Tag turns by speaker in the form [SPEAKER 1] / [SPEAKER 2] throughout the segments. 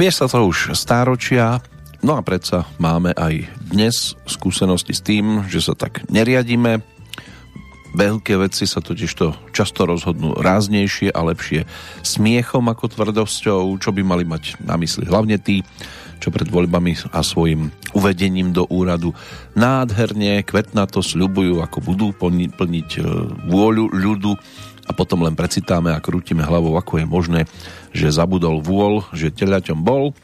[SPEAKER 1] Vie sa to už stáročia, no a predsa máme aj dnes skúsenosti s tým, že sa tak neriadíme. Veľké veci sa totiž to často rozhodnú ráznejšie a lepšie smiechom ako tvrdosťou, čo by mali mať na mysli hlavne tí, čo pred voľbami a svojim uvedením do úradu nádherne, kvetnato sľubujú, ako budú plniť e, vôľu ľudu a potom len precitáme a krútime hlavou, ako je možné, že zabudol vôľ, že telaťom bol.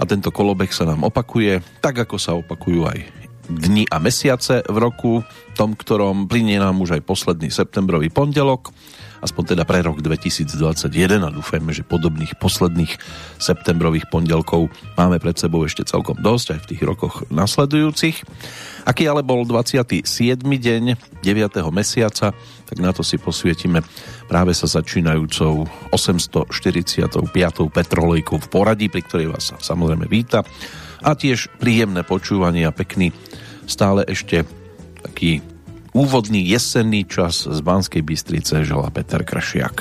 [SPEAKER 1] A tento kolobek sa nám opakuje, tak ako sa opakujú aj dni a mesiace v roku, tom, ktorom plinie nám už aj posledný septembrový pondelok aspoň teda pre rok 2021 a dúfajme, že podobných posledných septembrových pondelkov máme pred sebou ešte celkom dosť aj v tých rokoch nasledujúcich. Aký ale bol 27. deň 9. mesiaca, tak na to si posvietime práve sa začínajúcou 845. petrolejkou v poradí, pri ktorej vás samozrejme víta a tiež príjemné počúvanie a pekný stále ešte taký úvodný jesenný čas z Banskej Bystrice žela Peter Kršiak.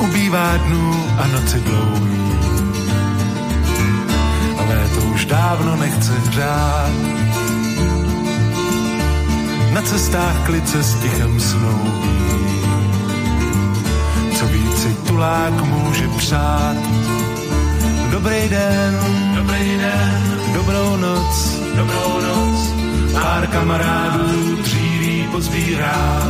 [SPEAKER 2] Ubývá dnů a noci dlouhý dávno nechce hřát. Na cestách klice s tichem snou. Co víc si tulák může přát. Dobrý den, dobrý den, dobrou noc, dobrou noc. Pár kamarádů dříví pozbírá.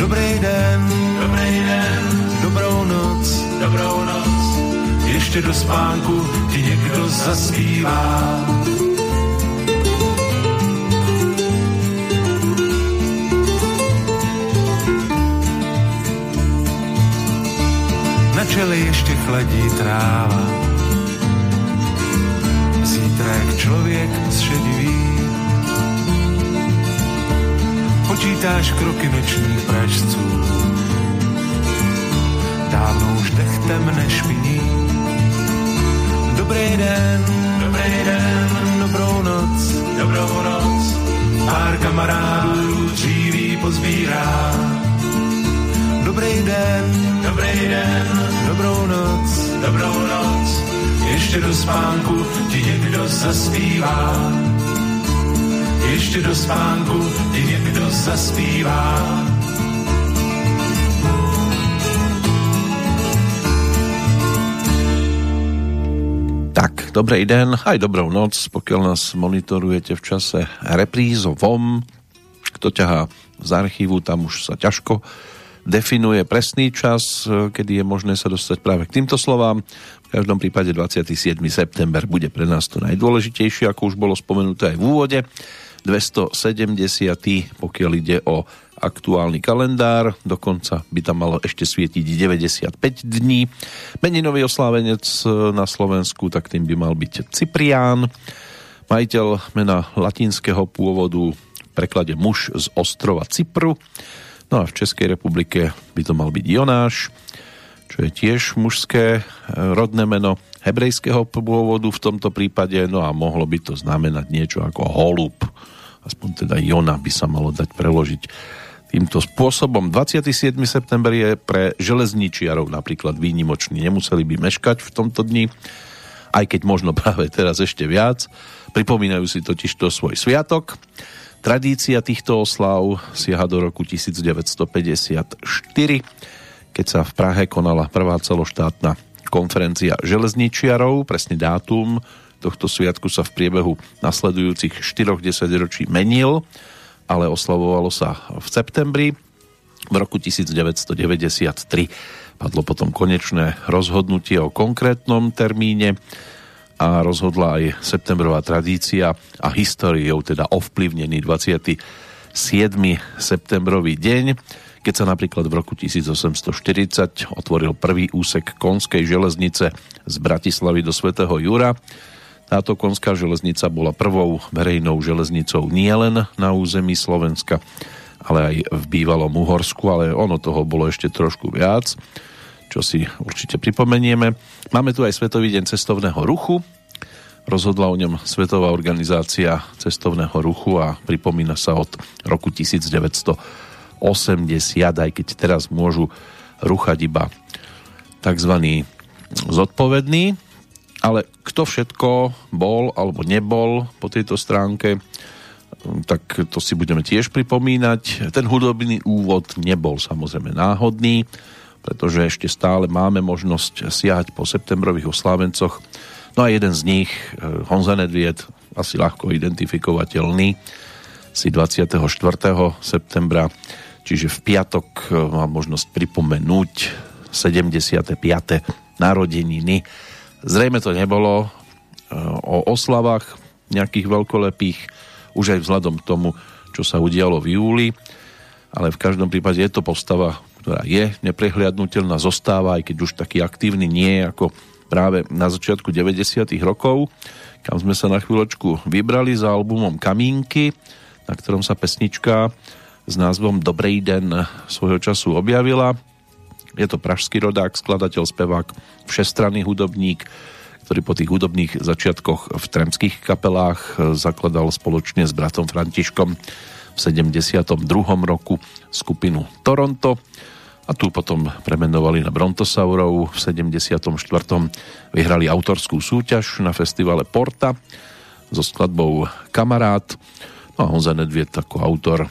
[SPEAKER 2] Dobrý den, dobrý den, dobrou noc, dobrou noc ještě do spánku ti někdo zaspívá. Na čele ještě chladí tráva, zítrek člověk zšedivý. Počítáš kroky nočních pražců, dávno už dechtem nešpiní Dobrý den, dobrý den, dobrou noc, dobrou noc. Pár kamarádů dříví pozbírá. Dobrý den, dobrý den, dobrou noc, dobrou noc. Ještě do spánku ti někdo zaspívá. Ještě do spánku ti někdo zaspívá.
[SPEAKER 1] Dobrý den, aj dobrou noc, pokiaľ nás monitorujete v čase reprízovom. Kto ťahá z archívu, tam už sa ťažko definuje presný čas, kedy je možné sa dostať práve k týmto slovám. V každom prípade 27. september bude pre nás to najdôležitejšie, ako už bolo spomenuté aj v úvode. 270. pokiaľ ide o aktuálny kalendár, dokonca by tam malo ešte svietiť 95 dní. Meninový oslávenec na Slovensku, tak tým by mal byť Cyprián, majiteľ mena latinského pôvodu, v preklade muž z ostrova Cypru. No a v Českej republike by to mal byť Jonáš, čo je tiež mužské rodné meno hebrejského pôvodu v tomto prípade, no a mohlo by to znamenať niečo ako holub. Aspoň teda Jona by sa malo dať preložiť týmto spôsobom. 27. september je pre železničiarov napríklad výnimočný. Nemuseli by meškať v tomto dni, aj keď možno práve teraz ešte viac. Pripomínajú si totiž to svoj sviatok. Tradícia týchto oslav siaha do roku 1954, keď sa v Prahe konala prvá celoštátna konferencia železničiarov. Presný dátum tohto sviatku sa v priebehu nasledujúcich 4 ročí menil ale oslavovalo sa v septembri. V roku 1993 padlo potom konečné rozhodnutie o konkrétnom termíne a rozhodla aj septembrová tradícia a históriou teda ovplyvnený 27. septembrový deň, keď sa napríklad v roku 1840 otvoril prvý úsek konskej železnice z Bratislavy do Svetého Jura táto konská železnica bola prvou verejnou železnicou nielen na území Slovenska, ale aj v bývalom Uhorsku, ale ono toho bolo ešte trošku viac, čo si určite pripomenieme. Máme tu aj Svetový deň cestovného ruchu, rozhodla o ňom Svetová organizácia cestovného ruchu a pripomína sa od roku 1980, aj keď teraz môžu ruchať iba tzv. zodpovední, ale kto všetko bol alebo nebol po tejto stránke, tak to si budeme tiež pripomínať. Ten hudobný úvod nebol samozrejme náhodný, pretože ešte stále máme možnosť siahať po septembrových oslávencoch No a jeden z nich, eh, Honza Nedviet, asi ľahko identifikovateľný, si 24. septembra, čiže v piatok eh, mám možnosť pripomenúť 75. narodeniny. Zrejme to nebolo eh, o oslavách nejakých veľkolepých, už aj vzhľadom k tomu, čo sa udialo v júli, ale v každom prípade je to postava, ktorá je neprehliadnutelná, zostáva, aj keď už taký aktívny nie ako práve na začiatku 90. rokov, kam sme sa na chvíľočku vybrali za albumom Kamínky, na ktorom sa pesnička s názvom Dobrej den svojho času objavila. Je to pražský rodák, skladateľ, spevák, všestranný hudobník, ktorý po tých hudobných začiatkoch v tremských kapelách zakladal spoločne s bratom Františkom v 72. roku skupinu Toronto a tu potom premenovali na Brontosaurov. V 74. vyhrali autorskú súťaž na festivale Porta so skladbou Kamarát. No a Honza Nedviet ako autor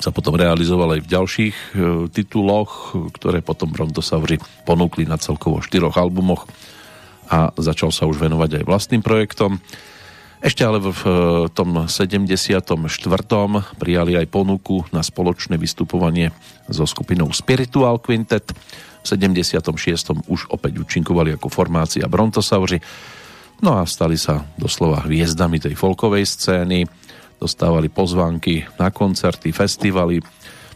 [SPEAKER 1] sa potom realizoval aj v ďalších e, tituloch, ktoré potom Brontosauri ponúkli na celkovo štyroch albumoch a začal sa už venovať aj vlastným projektom. Ešte ale v tom 74. prijali aj ponuku na spoločné vystupovanie so skupinou Spiritual Quintet. V 76. už opäť účinkovali ako formácia Brontosauri. No a stali sa doslova hviezdami tej folkovej scény. Dostávali pozvánky na koncerty, festivaly.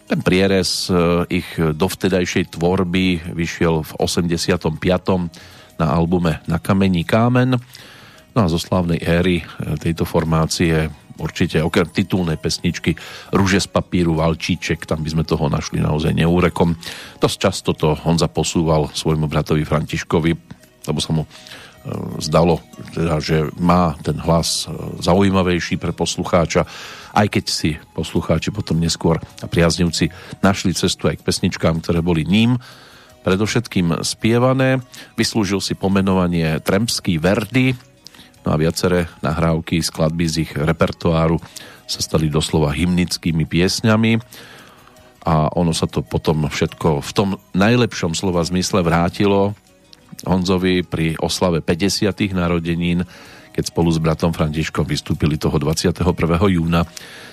[SPEAKER 1] Ten prierez e, ich dovtedajšej tvorby vyšiel v 85. na albume Na kamení kámen No a zo slávnej éry e, tejto formácie určite okrem titulnej pesničky Rúže z papíru, Valčíček, tam by sme toho našli naozaj neúrekom. Dosť často to Honza posúval svojmu bratovi Františkovi, lebo sa mu zdalo, teda, že má ten hlas e, zaujímavejší pre poslucháča, aj keď si poslucháči potom neskôr a priaznivci našli cestu aj k pesničkám, ktoré boli ním predovšetkým spievané. Vyslúžil si pomenovanie Trempský Verdy, No a viaceré nahrávky, skladby z ich repertoáru sa stali doslova hymnickými piesňami. A ono sa to potom všetko v tom najlepšom slova zmysle vrátilo Honzovi pri oslave 50. narodenín, keď spolu s bratom Františkom vystúpili toho 21. júna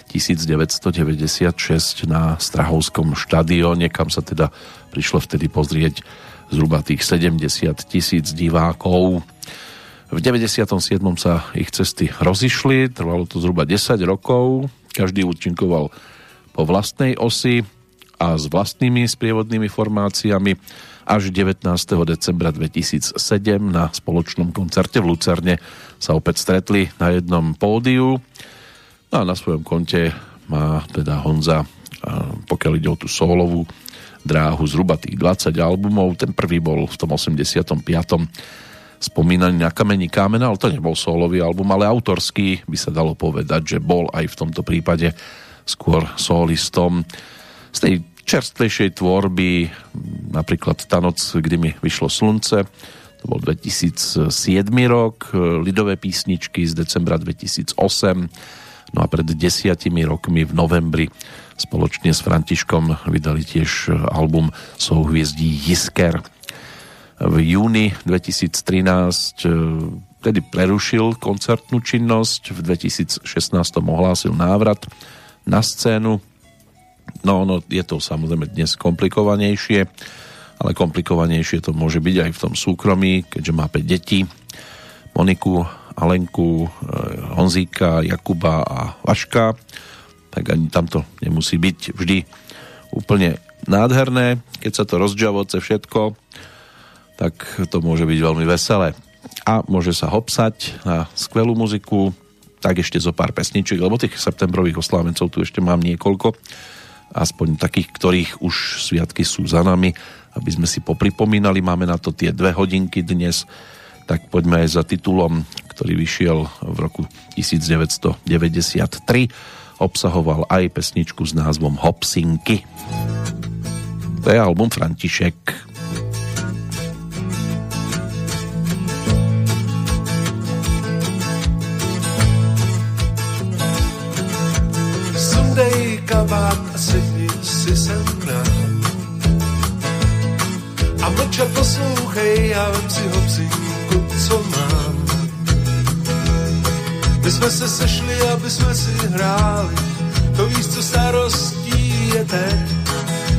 [SPEAKER 1] 1996 na Strahovskom štadióne, kam sa teda prišlo vtedy pozrieť zhruba tých 70 tisíc divákov. V 97. sa ich cesty rozišli, trvalo to zhruba 10 rokov, každý účinkoval po vlastnej osi a s vlastnými sprievodnými formáciami až 19. decembra 2007 na spoločnom koncerte v Lucerne sa opäť stretli na jednom pódiu no a na svojom konte má teda Honza pokiaľ ide o tú solovú dráhu zhruba tých 20 albumov, ten prvý bol v tom 85 spomínaný na kameni kámen, ale to nebol solový album, ale autorský by sa dalo povedať, že bol aj v tomto prípade skôr solistom. Z tej čerstvejšej tvorby, napríklad Tá noc, kdy mi vyšlo slunce, to bol 2007 rok, Lidové písničky z decembra 2008, no a pred desiatimi rokmi v novembri spoločne s Františkom vydali tiež album Souhviezdí Jisker v júni 2013 tedy prerušil koncertnú činnosť, v 2016 ohlásil návrat na scénu. No, no, je to samozrejme dnes komplikovanejšie, ale komplikovanejšie to môže byť aj v tom súkromí, keďže má 5 detí. Moniku, Alenku, eh, Honzíka, Jakuba a Vaška, tak ani tamto nemusí byť vždy úplne nádherné, keď sa to rozďavoce všetko tak to môže byť veľmi veselé. A môže sa hopsať na skvelú muziku, tak ešte zo pár pesničiek, lebo tých septembrových oslávencov tu ešte mám niekoľko. Aspoň takých, ktorých už sviatky sú za nami, aby sme si popripomínali. Máme na to tie dve hodinky dnes, tak poďme aj za titulom, ktorý vyšiel v roku 1993. Obsahoval aj pesničku s názvom Hopsinky. To je album František.
[SPEAKER 2] Sedni si sem nám. A mlčet poslouchej, já vem si hopsinku, co mám. My jsme se sešli, aby jsme si hráli, to víš, co starostí je teď.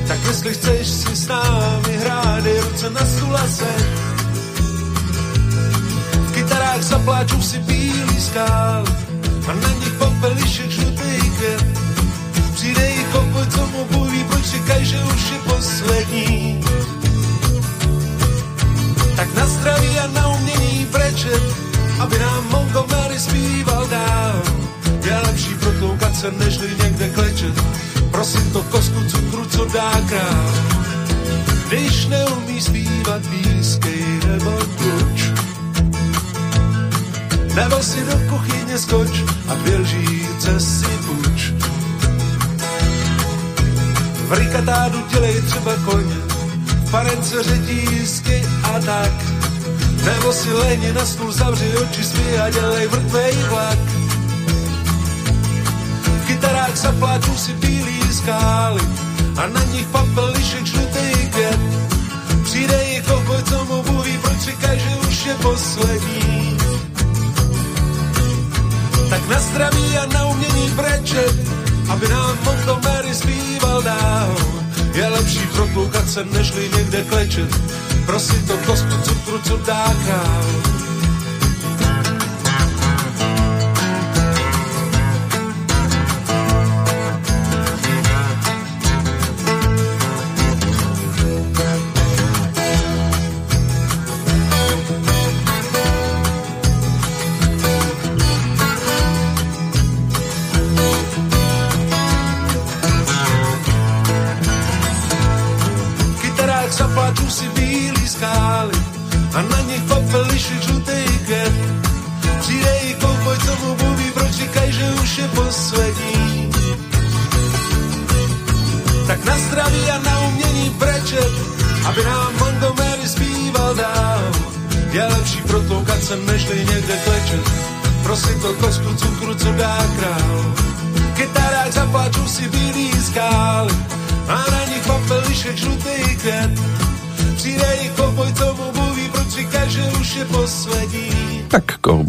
[SPEAKER 2] Tak jestli chceš si s námi hrát, je ruce na stůl a V kytarách zapláčou si bílý skál a na nich popelišek žlutý květ Přijde i kopoj, co mu buví, proč čekaj, že už je poslední. Tak na zdraví a na umění brečet, aby nám Montgomery zpíval dál. Je lepší protloukat se, nežli někde klečet. Prosím to kosku cukru, co dá král. Když neumí zpívat pískej nebo kluč. Nebo si do kuchyně skoč a dvě lžíce si půjč. V rikatádu dělej třeba koně, v parence a tak. Nebo si lehni na stůl, zavři oči svý a dělej mrtvej vlak. V kytarách zapláčou si bílý skály a na nich papelišek žlutý květ. Přijde i kovboj, co mu mluví, proč říkaj, že už je poslední. Tak na zdraví a na umění brečet, aby nám Montgomery zpíval dál. Je lepší protloukat se, nežli někde klečet, prosím to kostku cukru, co dá král.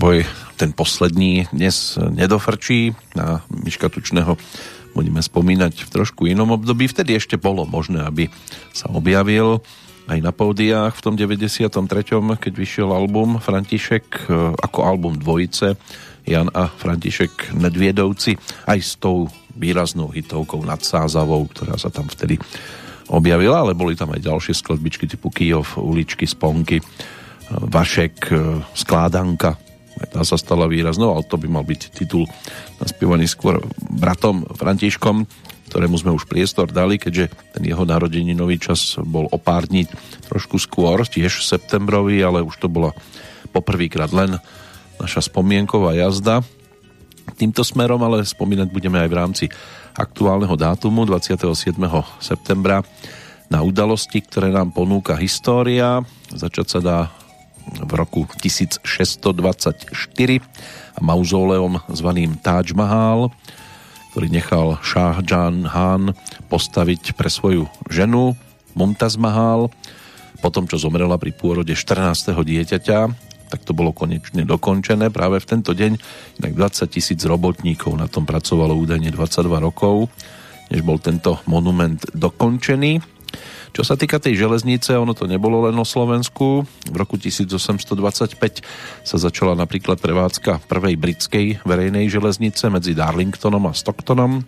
[SPEAKER 2] Kovboj,
[SPEAKER 1] ten poslední dnes nedofrčí na Miška Tučného budeme spomínať v trošku inom období. Vtedy ešte bolo možné, aby sa objavil aj na pódiách v tom 93. keď vyšiel album František e, ako album dvojice Jan a František Nedviedovci aj s tou výraznou hitovkou nad Sázavou, ktorá sa tam vtedy objavila, ale boli tam aj ďalšie skladbičky typu Kijov, Uličky, Sponky, e, Vašek, e, Skládanka, tá sa stala výraznou, ale to by mal byť titul naspievaný skôr bratom Františkom ktorému sme už priestor dali, keďže ten jeho nový čas bol o pár dní trošku skôr, tiež septembrový, ale už to bola poprvýkrát len naša spomienková jazda. Týmto smerom ale spomínať budeme aj v rámci aktuálneho dátumu 27. septembra na udalosti, ktoré nám ponúka história. Začať sa dá v roku 1624 a mauzóleom zvaným Taj Mahal ktorý nechal Shah Jahan Han postaviť pre svoju ženu Mumtaz Mahal. Po tom, čo zomrela pri pôrode 14. dieťaťa, tak to bolo konečne dokončené práve v tento deň. Inak 20 tisíc robotníkov na tom pracovalo údajne 22 rokov, než bol tento monument dokončený. Čo sa týka tej železnice, ono to nebolo len o Slovensku. V roku 1825 sa začala napríklad prevádzka prvej britskej verejnej železnice medzi Darlingtonom a Stocktonom.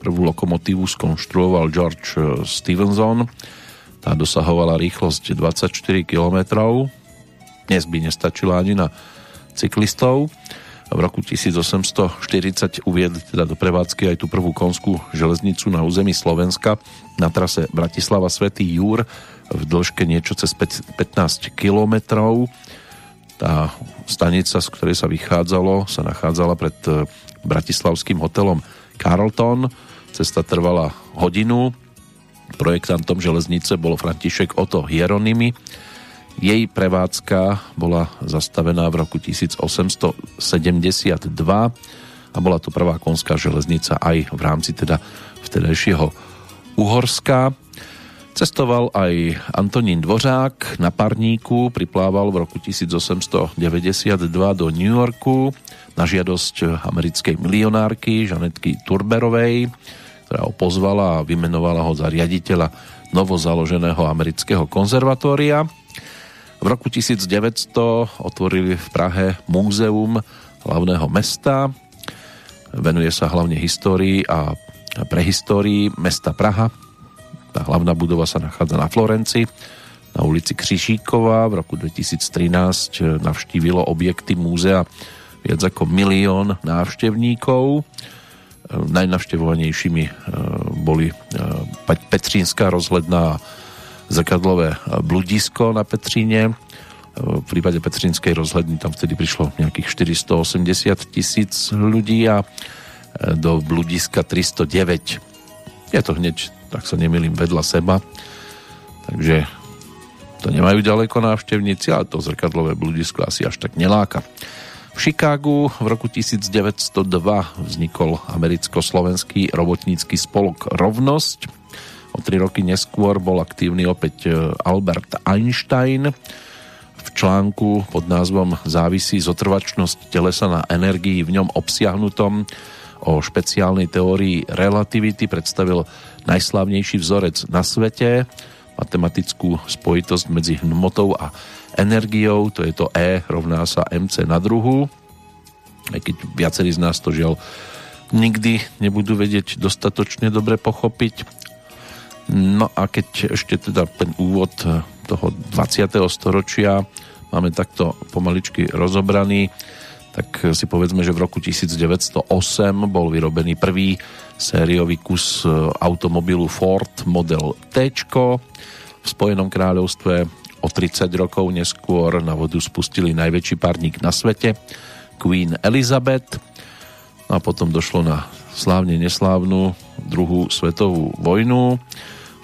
[SPEAKER 1] Prvú lokomotívu skonštruoval George Stevenson. Tá dosahovala rýchlosť 24 km. Dnes by nestačila ani na cyklistov. V roku 1840 uviedli teda do prevádzky aj tú prvú konskú železnicu na území Slovenska na trase Bratislava Svetý Júr v dĺžke niečo cez 15 kilometrov. Tá stanica, z ktorej sa vychádzalo, sa nachádzala pred e, bratislavským hotelom Carlton. Cesta trvala hodinu. Projektantom železnice bol František Oto Hieronymy jej prevádzka bola zastavená v roku 1872 a bola to prvá konská železnica aj v rámci teda vtedajšieho Uhorska. Cestoval aj Antonín Dvořák na parníku, priplával v roku 1892 do New Yorku na žiadosť americkej milionárky Žanetky Turberovej, ktorá ho pozvala a vymenovala ho za riaditeľa novozaloženého amerického konzervatória. V roku 1900 otvorili v Prahe múzeum hlavného mesta. Venuje sa hlavne histórii a prehistórii mesta Praha. Tá hlavná budova sa nachádza na Florenci na ulici Křišíková. V roku 2013 navštívilo objekty múzea viac ako milión návštevníkov. Najnavštevovanejšími eh, boli eh, Petřínska rozhledná zrkadlové bludisko na Petříne. V prípade Petrínskej rozhledny tam vtedy prišlo nejakých 480 tisíc ľudí a do bludiska 309. Je to hneď, tak sa nemýlim, vedľa seba. Takže to nemajú ďaleko návštevníci, ale to zrkadlové bludisko asi až tak neláka. V Chicagu v roku 1902 vznikol americko-slovenský robotnícky spolok Rovnosť, O tri roky neskôr bol aktívny opäť e, Albert Einstein. V článku pod názvom Závisí zotrvačnosť telesa na energii v ňom obsiahnutom o špeciálnej teórii relativity predstavil najslávnejší vzorec na svete, matematickú spojitosť medzi hmotou a energiou, to je to E rovná sa MC na druhu, aj keď viacerí z nás to žiaľ nikdy nebudú vedieť dostatočne dobre pochopiť. No a keď ešte teda ten úvod toho 20. storočia máme takto pomaličky rozobraný, tak si povedzme, že v roku 1908 bol vyrobený prvý sériový kus automobilu Ford Model T. V Spojenom kráľovstve o 30 rokov neskôr na vodu spustili najväčší párnik na svete, Queen Elizabeth. No a potom došlo na slávne neslávnu druhú svetovú vojnu.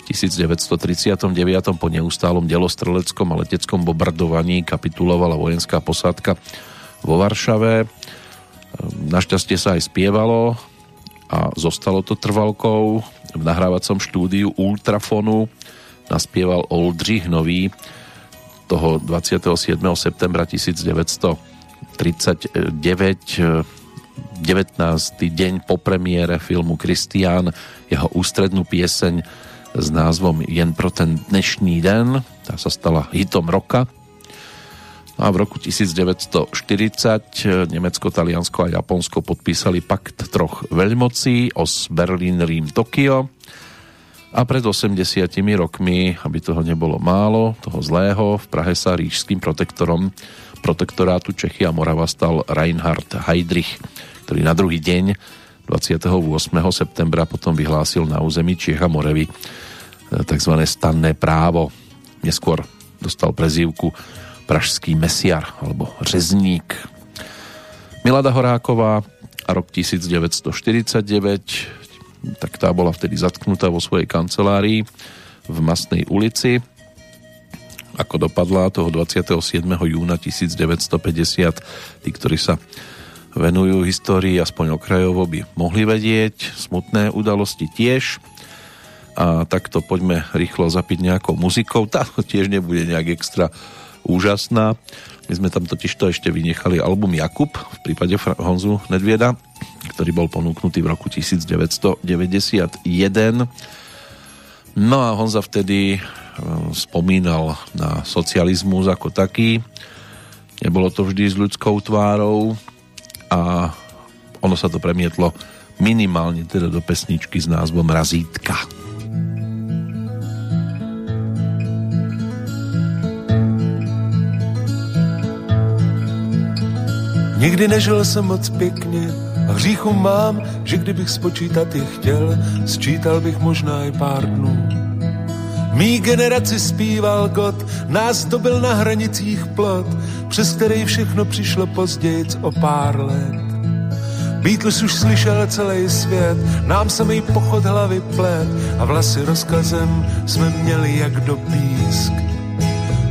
[SPEAKER 1] V 1939. po neustálom delostreleckom a leteckom bombardovaní kapitulovala vojenská posádka vo Varšave. Našťastie sa aj spievalo a zostalo to trvalkou. V nahrávacom štúdiu Ultrafonu naspieval Oldřich Nový toho 27. septembra 1939 19. deň po premiére filmu Kristián jeho ústrednú pieseň s názvom Jen pro ten dnešní den. Tá sa stala hitom roka. No a v roku 1940 Nemecko, Taliansko a Japonsko podpísali pakt troch veľmocí os Berlín, Rím, Tokio. A pred 80 rokmi, aby toho nebolo málo, toho zlého, v Prahe sa ríšským protektorom protektorátu Čechy a Morava stal Reinhard Heydrich ktorý na druhý deň 28. septembra potom vyhlásil na území Čiech a Moravy e, tzv. stanné právo. Neskôr dostal prezývku Pražský mesiar alebo řezník. Milada Horáková rok 1949 tak tá bola vtedy zatknutá vo svojej kancelárii v Masnej ulici. Ako dopadla toho 27. júna 1950, tí, ktorí sa venujú histórii aspoň okrajovo by mohli vedieť, smutné udalosti tiež. A takto poďme rýchlo zapiť nejakou muzikou. Tá tiež nebude nejak extra úžasná. My sme tam totiž to ešte vynechali album Jakub v prípade Honzu Nedvieda, ktorý bol ponúknutý v roku 1991. No a Honza vtedy e, spomínal na socializmus ako taký. Nebolo to vždy s ľudskou tvárou, a ono sa to premietlo minimálne teda do pesničky s názvom Razítka.
[SPEAKER 2] Nikdy nežil jsem moc pěkně hříchu mám, že kdybych spočítat je chtěl, sčítal bych možná i pár dnů. Mý generaci zpíval God, nás to byl na hranicích plot, přes který všechno přišlo později o pár let. Beatles už slyšel celý svět, nám samý pochod hlavy plet a vlasy rozkazem jsme měli jak do písk.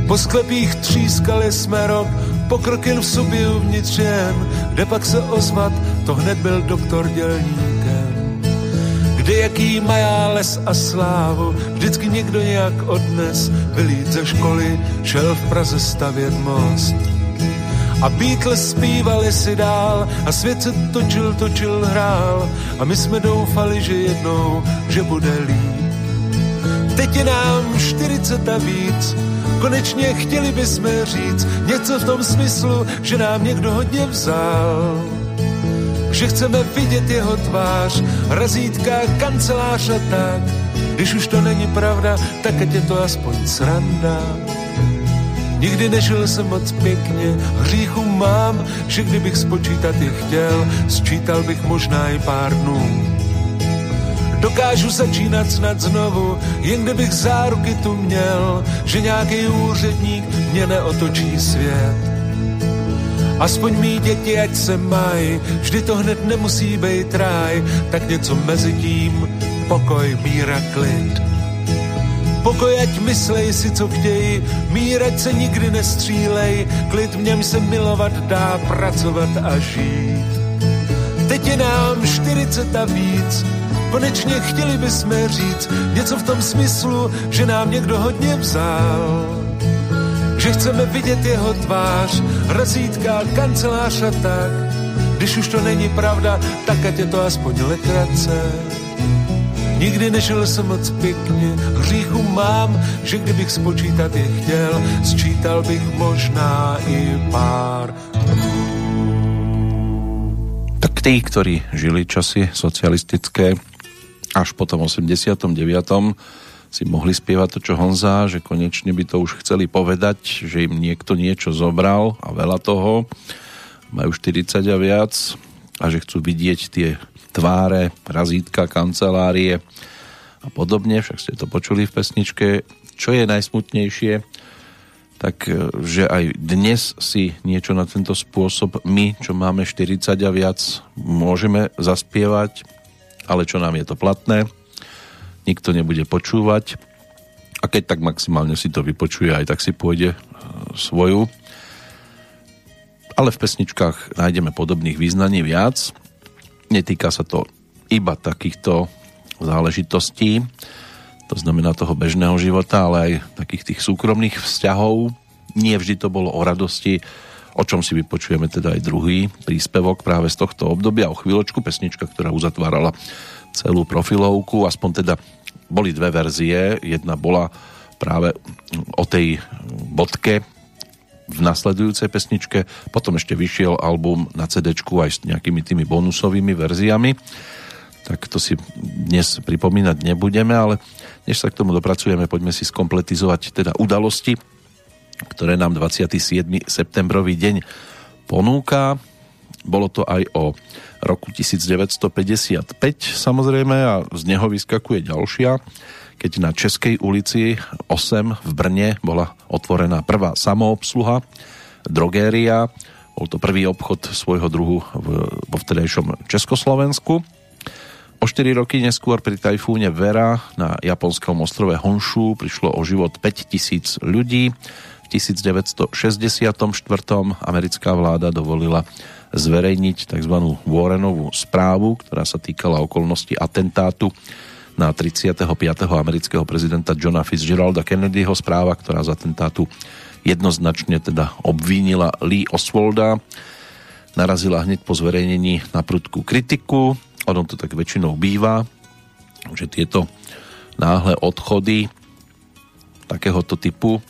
[SPEAKER 2] Po sklepích třískali jsme rok, pokrok jen v sobě uvnitř jen, kde pak se ozvat, to hned byl doktor dělníkem. Kde jaký mají les a slávu, vždycky někdo nějak odnes, vylít ze školy, šel v Praze stavět most. A Beatles zpívali si dál a svět se točil, točil, hrál a my jsme doufali, že jednou, že bude líp. Teď je nám 40 a víc, konečně chtěli bychom říct něco v tom smyslu, že nám někdo hodně vzal. Že chceme vidět jeho tvář, razítka, kancelář a tak. Když už to není pravda, tak ať je to aspoň sranda. Nikdy nežil jsem moc pěkně, hříchu mám, že kdybych spočítat je chtěl, sčítal bych možná i pár dnů. Dokážu začínat snad znovu, jen kdybych záruky tu měl, že nějaký úředník mě neotočí svět. Aspoň mý děti, ať se mají, vždy to hned nemusí být ráj, tak něco mezi tím, pokoj, míra, klid. Pokoj, ať myslej si, co chtějí, mír, ať se nikdy nestřílej, klid v něm se milovat dá, pracovat a žít. Teď je nám 40 a víc, konečně chtěli bychom říct něco v tom smyslu, že nám někdo hodně vzal. Že chceme vidět jeho tvář, razítka, kancelář a tak. Když už to není pravda, tak ať je to aspoň letrace. Nikdy nežil jsem moc pěkně, hříchu mám, že kdybych spočítat je chtěl, sčítal bych možná i pár
[SPEAKER 1] Tak tí, ktorí žili časy socialistické, až po tom 89. si mohli spievať to, čo Honza, že konečne by to už chceli povedať, že im niekto niečo zobral a veľa toho, majú 40 a viac a že chcú vidieť tie tváre, razítka, kancelárie a podobne, však ste to počuli v pesničke. Čo je najsmutnejšie, tak e, že aj dnes si niečo na tento spôsob my, čo máme 40 a viac, môžeme zaspievať, ale čo nám je to platné, nikto nebude počúvať a keď tak maximálne si to vypočuje, aj tak si pôjde e, svoju. Ale v pesničkách nájdeme podobných význaní viac Netýka sa to iba takýchto záležitostí, to znamená toho bežného života, ale aj takých tých súkromných vzťahov. Nie vždy to bolo o radosti, o čom si vypočujeme teda aj druhý príspevok práve z tohto obdobia. O chvíľočku pesnička, ktorá uzatvárala celú profilovku, aspoň teda boli dve verzie. Jedna bola práve o tej bodke, v nasledujúcej pesničke. Potom ešte vyšiel album na CD aj s nejakými tými bonusovými verziami. Tak to si dnes pripomínať nebudeme, ale než sa k tomu dopracujeme, poďme si skompletizovať teda udalosti, ktoré nám 27. septembrový deň ponúka. Bolo to aj o roku 1955 samozrejme a z neho vyskakuje ďalšia keď na Českej ulici 8 v Brne bola otvorená prvá samoobsluha, drogéria. Bol to prvý obchod svojho druhu vo vtedajšom Československu. O 4 roky neskôr pri tajfúne Vera na japonskom ostrove Honshu prišlo o život 5000 ľudí. V 1964. americká vláda dovolila zverejniť tzv. Warrenovú správu, ktorá sa týkala okolnosti atentátu na 35. amerického prezidenta Johna Fitzgeralda Kennedyho správa, ktorá z atentátu jednoznačne teda obvínila Lee Oswalda. Narazila hneď po zverejnení na prudkú kritiku. Ono to tak väčšinou býva, že tieto náhle odchody takéhoto typu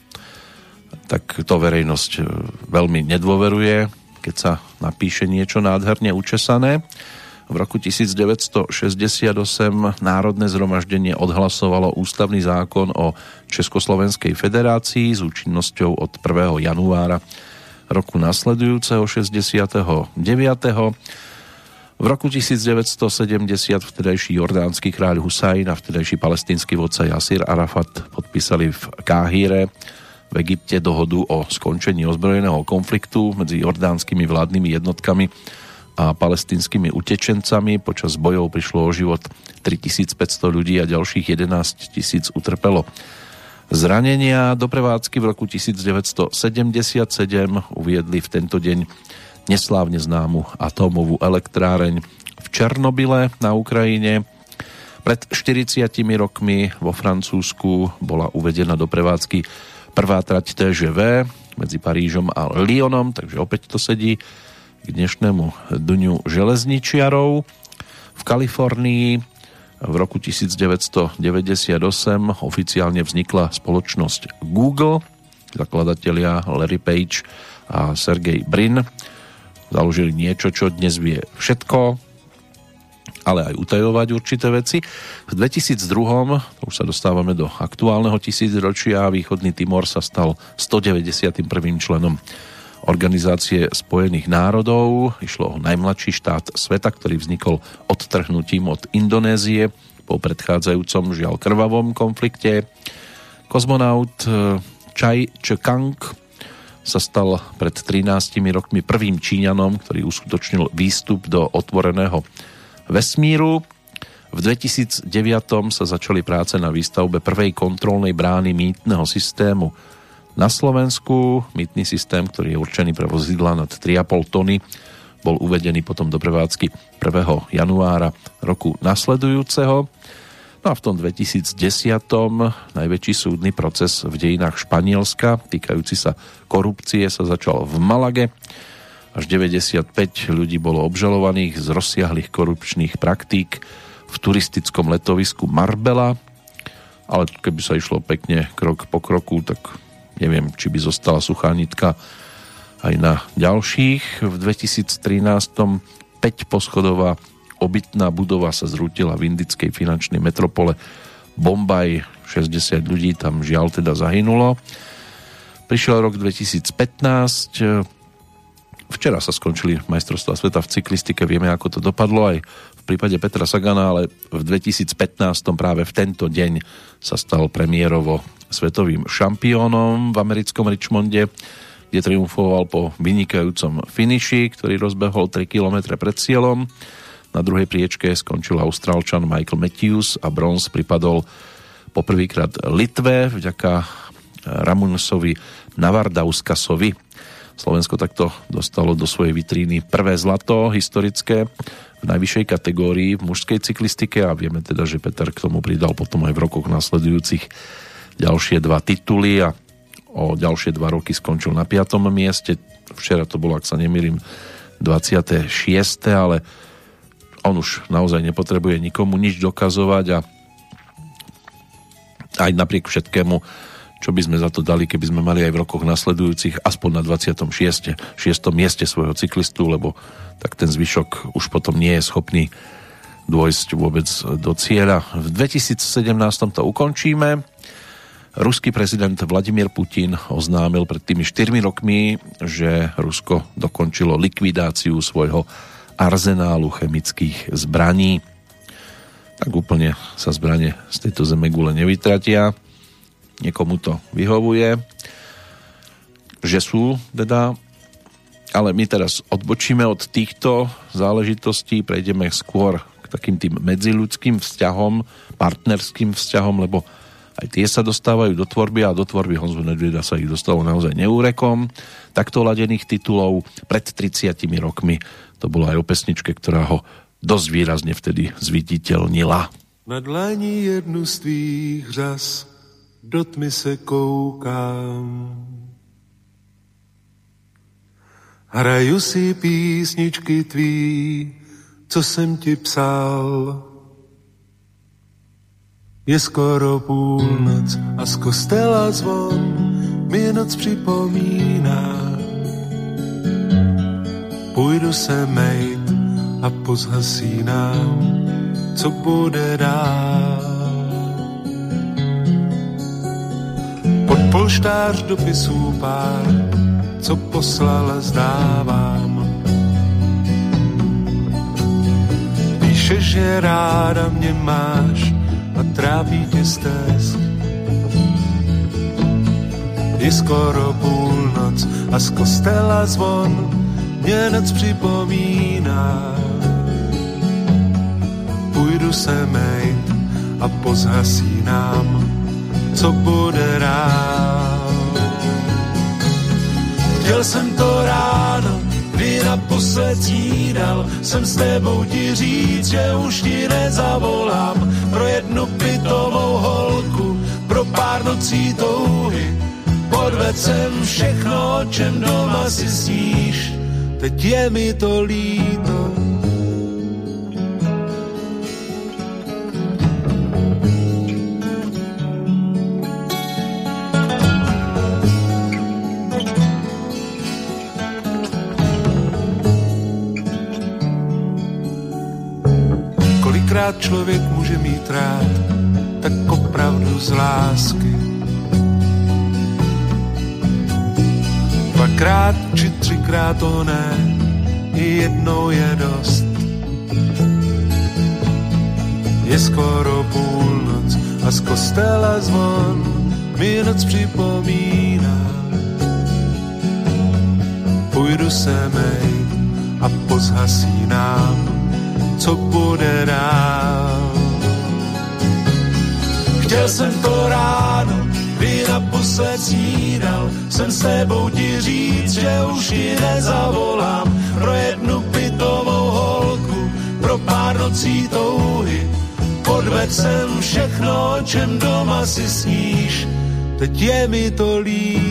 [SPEAKER 1] tak to verejnosť e, veľmi nedôveruje, keď sa napíše niečo nádherne učesané. V roku 1968 Národné zhromaždenie odhlasovalo ústavný zákon o Československej federácii s účinnosťou od 1. januára roku nasledujúceho 69. V roku 1970 vtedajší jordánsky kráľ Husajn a vtedajší palestínsky vodca Yasir Arafat podpísali v Káhíre v Egypte dohodu o skončení ozbrojeného konfliktu medzi jordánskymi vládnymi jednotkami a palestínskymi utečencami. Počas bojov prišlo o život 3500 ľudí a ďalších 11 tisíc utrpelo zranenia. Do prevádzky v roku 1977 uviedli v tento deň neslávne známu atómovú elektráreň v Černobyle na Ukrajine. Pred 40 rokmi vo Francúzsku bola uvedená do prevádzky prvá trať TGV medzi Parížom a Lyonom, takže opäť to sedí k dnešnému dňu železničiarov. V Kalifornii v roku 1998 oficiálne vznikla spoločnosť Google, zakladatelia Larry Page a Sergey Brin založili niečo, čo dnes vie všetko, ale aj utajovať určité veci. V 2002, to už sa dostávame do aktuálneho tisícročia, východný Timor sa stal 191. členom Organizácie spojených národov. Išlo o najmladší štát sveta, ktorý vznikol odtrhnutím od Indonézie po predchádzajúcom žiaľ krvavom konflikte. Kozmonaut eh, Chai Chekang sa stal pred 13 rokmi prvým Číňanom, ktorý uskutočnil výstup do otvoreného vesmíru. V 2009 sa začali práce na výstavbe prvej kontrolnej brány mýtneho systému na Slovensku. Mýtny systém, ktorý je určený pre vozidla nad 3,5 tony, bol uvedený potom do prevádzky 1. januára roku nasledujúceho. No a v tom 2010. najväčší súdny proces v dejinách Španielska týkajúci sa korupcie sa začal v Malage. Až 95 ľudí bolo obžalovaných z rozsiahlých korupčných praktík v turistickom letovisku Marbella, ale keby sa išlo pekne krok po kroku, tak neviem, či by zostala suchá nitka aj na ďalších. V 2013 5 poschodová obytná budova sa zrútila v indickej finančnej metropole Bombaj. 60 ľudí tam žiaľ teda zahynulo. Prišiel rok 2015. Včera sa skončili majstrovstvá sveta v cyklistike. Vieme, ako to dopadlo aj v prípade Petra Sagana, ale v 2015 práve v tento deň sa stal premiérovo svetovým šampiónom v americkom Richmonde, kde triumfoval po vynikajúcom finiši, ktorý rozbehol 3 km pred cieľom. Na druhej priečke skončil Austrálčan Michael Matthews a bronz pripadol poprvýkrát Litve vďaka Ramunsovi Navardauskasovi. Slovensko takto dostalo do svojej vitríny prvé zlato historické v najvyššej kategórii v mužskej cyklistike a vieme teda, že Peter k tomu pridal potom aj v rokoch nasledujúcich ďalšie dva tituly a o ďalšie dva roky skončil na 5. mieste. Včera to bolo, ak sa nemýlim, 26. ale on už naozaj nepotrebuje nikomu nič dokazovať a aj napriek všetkému, čo by sme za to dali, keby sme mali aj v rokoch nasledujúcich aspoň na 26. 6. mieste svojho cyklistu, lebo tak ten zvyšok už potom nie je schopný dôjsť vôbec do cieľa. V 2017 to ukončíme. Ruský prezident Vladimír Putin oznámil pred tými 4 rokmi, že Rusko dokončilo likvidáciu svojho arzenálu chemických zbraní. Tak úplne sa zbranie z tejto zemegule nevytratia. Niekomu to vyhovuje, že sú teda ale my teraz odbočíme od týchto záležitostí, prejdeme skôr k takým tým medziludským vzťahom, partnerským vzťahom, lebo aj tie sa dostávajú do tvorby a do tvorby Honzu Nedvieda sa ich dostalo naozaj neúrekom. Takto ladených titulov pred 30 rokmi to bolo aj o pesničke, ktorá ho dosť výrazne vtedy zviditeľnila.
[SPEAKER 2] Na dlaní jednu z tvých řas do tmy se koukám. Hraju si písničky tvý, co jsem ti psal. Je skoro půlnoc a z kostela zvon mi noc připomíná. Půjdu se mejt a pozhasínám, co bude dál. Polštář dopisů pár co poslala, zdávám. Píšeš, že ráda mě máš a trápí tě stéz. Je skoro půlnoc a z kostela zvon mě noc připomíná. Půjdu se mejt a pozhasínám, co bude rád. Chtěl jsem to ráno, kdy naposled snídal, jsem s tebou ti říct, že už ti nezavolám pro jednu pitovou holku, pro pár nocí touhy. Podved jsem všechno, o čem doma si sníš, teď je mi to líto. Kolikrát člověk může mít rád, tak opravdu z lásky. Dvakrát či třikrát to ne, i jednou je dost. Je skoro půlnoc a z kostela zvon mi noc připomíná. Půjdu se mej a pozhasínám co bude dál. Chtěl jsem to ráno, kdy naposled snídal, jsem s tebou ti říct, že už ji nezavolám pro jednu pitovou holku, pro pár nocí touhy. Podved jsem všechno, o čem doma si sníš, teď je mi to líto.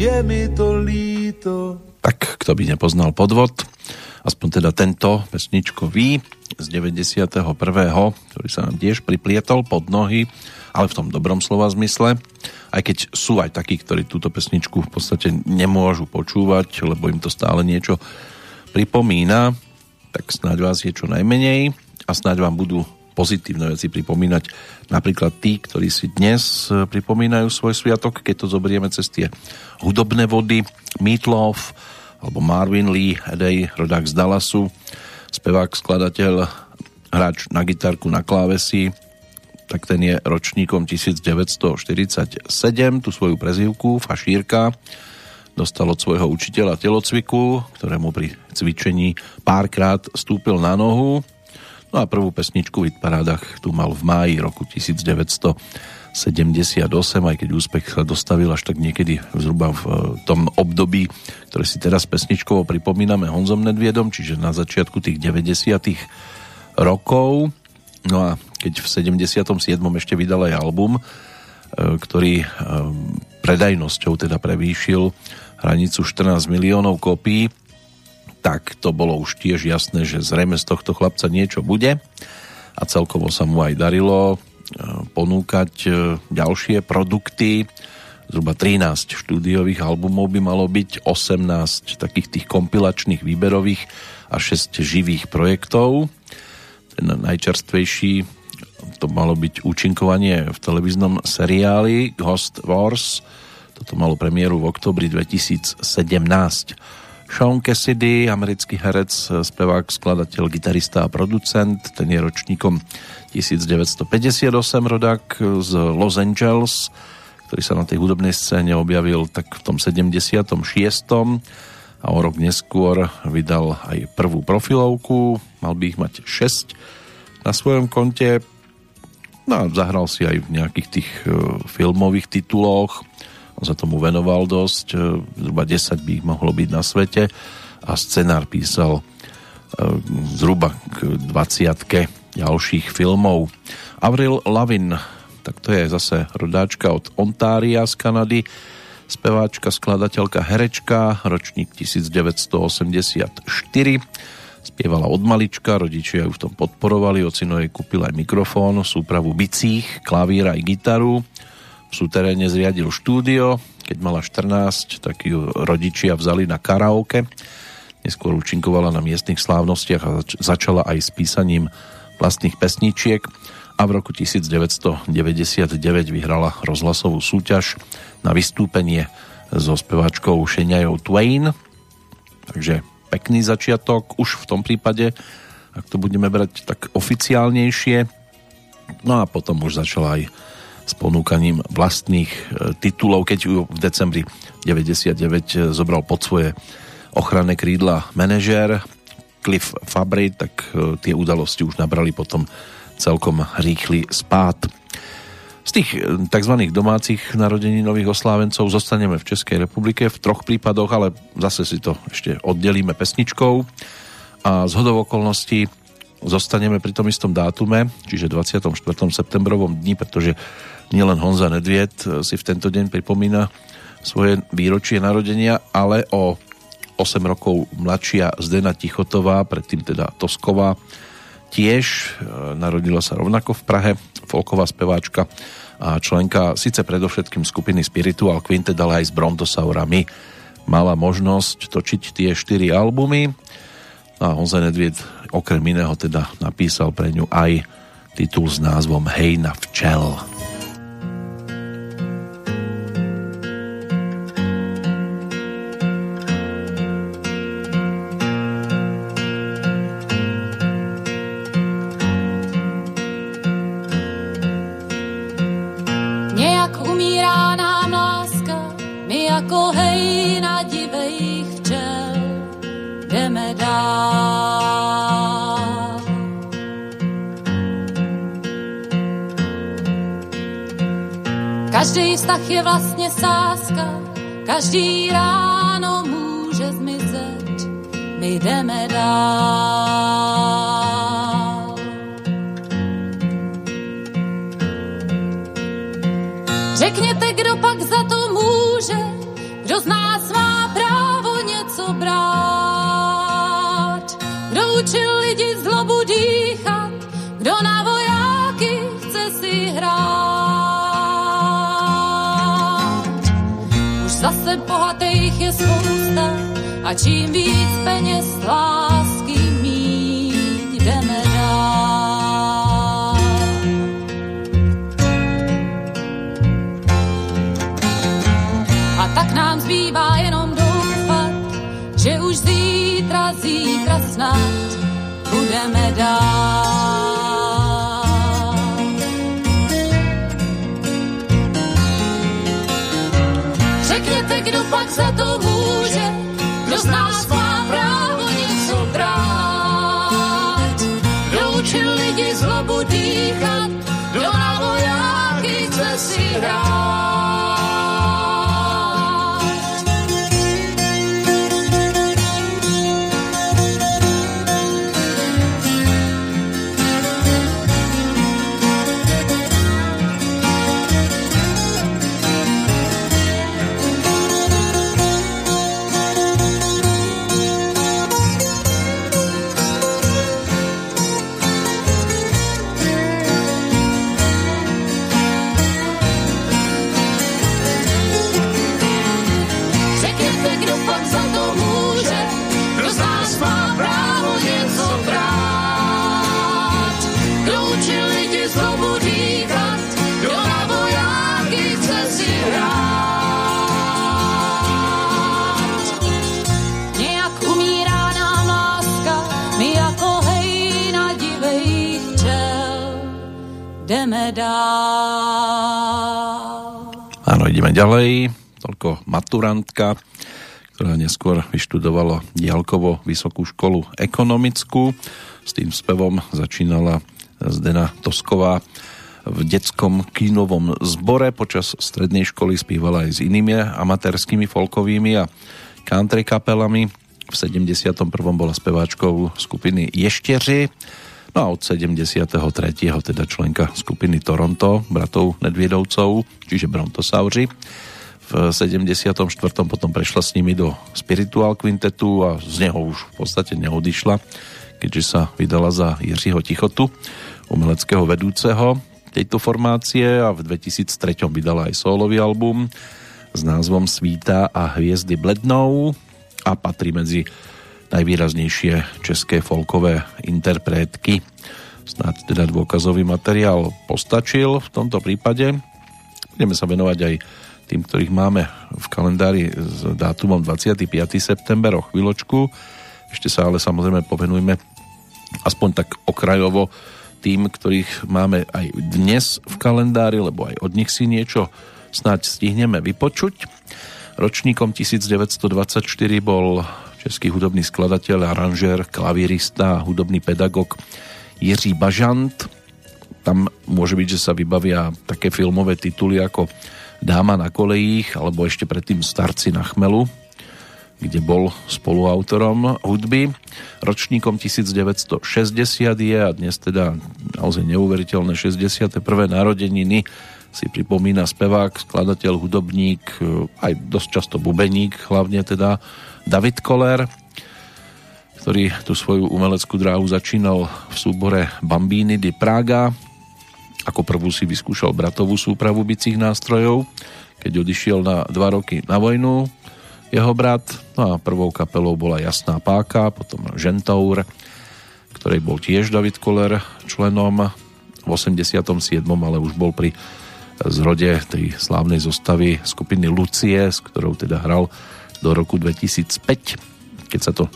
[SPEAKER 2] Je mi to líto.
[SPEAKER 1] Tak, kto by nepoznal podvod, aspoň teda tento pesničkový z 91., ktorý sa nám tiež priplietol pod nohy, ale v tom dobrom slova zmysle. Aj keď sú aj takí, ktorí túto pesničku v podstate nemôžu počúvať, lebo im to stále niečo pripomína, tak snáď vás je čo najmenej a snáď vám budú pozitívne veci pripomínať napríklad tí, ktorí si dnes pripomínajú svoj sviatok, keď to zoberieme cez tie hudobné vody, Meatloaf alebo Marvin Lee, Edej, rodák z Dallasu, spevák, skladateľ, hráč na gitarku, na klávesi, tak ten je ročníkom 1947, tú svoju prezývku Fašírka dostal od svojho učiteľa telocviku, ktorému pri cvičení párkrát stúpil na nohu. No a prvú pesničku v hitparádach tu mal v máji roku 1978, aj keď úspech sa dostavil až tak niekedy zhruba v tom období, ktoré si teraz pesničkovo pripomíname Honzom Nedviedom, čiže na začiatku tých 90 rokov. No a keď v 77. ešte vydal aj album, e, ktorý e, predajnosťou teda prevýšil hranicu 14 miliónov kopí, tak to bolo už tiež jasné, že zrejme z tohto chlapca niečo bude a celkovo sa mu aj darilo e, ponúkať ďalšie produkty. Zhruba 13 štúdiových albumov by malo byť, 18 takých tých kompilačných výberových a 6 živých projektov. Ten najčerstvejší to malo byť účinkovanie v televíznom seriáli Ghost Wars. Toto malo premiéru v oktobri 2017. Sean Cassidy, americký herec, spevák, skladateľ, gitarista a producent, ten je ročníkom 1958 rodák z Los Angeles, ktorý sa na tej hudobnej scéne objavil tak v tom 76. a o rok neskôr vydal aj prvú profilovku, mal by ich mať 6 na svojom konte. No a zahral si aj v nejakých tých uh, filmových tituloch, sa tomu venoval dosť, e, zhruba 10 by ich mohlo byť na svete a scenár písal e, zhruba k 20 ďalších filmov. Avril Lavin, tak to je zase rodáčka od Ontária z Kanady, speváčka, skladateľka, herečka, ročník 1984. Spievala od malička, rodičia ju v tom podporovali, ocino jej kúpil aj mikrofón, súpravu bicích, klavíra aj gitaru v súteréne zriadil štúdio. Keď mala 14, tak ju rodičia vzali na karaoke. Neskôr účinkovala na miestnych slávnostiach a začala aj s písaním vlastných pesničiek a v roku 1999 vyhrala rozhlasovú súťaž na vystúpenie so speváčkou Šeniajou Twain. Takže pekný začiatok už v tom prípade, ak to budeme brať tak oficiálnejšie. No a potom už začala aj s ponúkaním vlastných e, titulov, keď ju v decembri 99 e, zobral pod svoje ochranné krídla manažér Cliff Fabry, tak e, tie udalosti už nabrali potom celkom rýchly spát. Z tých tzv. domácich narodení nových oslávencov zostaneme v Českej republike v troch prípadoch, ale zase si to ešte oddelíme pesničkou a z hodov okolností zostaneme pri tom istom dátume, čiže 24. septembrovom dni, pretože nielen Honza Nedviet eh, si v tento deň pripomína svoje výročie narodenia, ale o 8 rokov mladšia Zdena Tichotová, predtým teda Tosková, tiež eh, narodila sa rovnako v Prahe, folková speváčka a členka síce predovšetkým skupiny Spiritual Quintet, ale aj s Brontosaurami mala možnosť točiť tie 4 albumy. A Honza Nedviet okrem iného teda napísal pre ňu aj titul s názvom Hej na včel.
[SPEAKER 3] Vztah je vlastně sáska, každý ráno může zmizet, my jdeme dál. Řekněte, kdo pak za to může, kdo z nás má právo něco brát, kdo učil a čím víc peněz lásky míň jdeme dál. A tak nám zbývá jenom doufat, že už zítra, zítra snad budeme dál. Řekněte, kdo pak za to kdo
[SPEAKER 1] ideme ďalej. Toľko maturantka, ktorá neskôr vyštudovala diálkovo vysokú školu ekonomickú. S tým spevom začínala Zdena Tosková v detskom kínovom zbore. Počas strednej školy spívala aj s inými amatérskými folkovými a country kapelami. V 71. bola speváčkou skupiny Ještěři. No a od 73. teda členka skupiny Toronto, bratov Nedviedovcov, čiže Brontosauri. V 74. potom prešla s nimi do Spiritual Quintetu a z neho už v podstate neodišla, keďže sa vydala za Jiřího Tichotu, umeleckého vedúceho tejto formácie a v 2003 vydala aj solový album s názvom Svíta a hviezdy blednou a patrí medzi najvýraznejšie české folkové interpretky. Snáď teda dôkazový materiál postačil v tomto prípade. Budeme sa venovať aj tým, ktorých máme v kalendári s dátumom 25. september o chvíľočku. Ešte sa ale samozrejme povenujme aspoň tak okrajovo tým, ktorých máme aj dnes v kalendári, lebo aj od nich si niečo snáď stihneme vypočuť. Ročníkom 1924 bol český hudobný skladateľ, aranžér, klavírista a hudobný pedagog Jiří Bažant. Tam môže byť, že sa vybavia také filmové tituly ako Dáma na kolejích alebo ešte predtým Starci na chmelu, kde bol spoluautorom hudby. Ročníkom 1960 je a dnes teda naozaj neuveriteľné 61. narodeniny si pripomína spevák, skladateľ, hudobník, aj dosť často bubeník, hlavne teda David Koller, ktorý tú svoju umeleckú dráhu začínal v súbore Bambíny di Praga. Ako prvú si vyskúšal bratovú súpravu bicích nástrojov, keď odišiel na dva roky na vojnu jeho brat. No a prvou kapelou bola Jasná páka, potom Žentour, ktorej bol tiež David Koller členom v 87. ale už bol pri zrode tej slávnej zostavy skupiny Lucie, s ktorou teda hral do roku 2005, keď sa to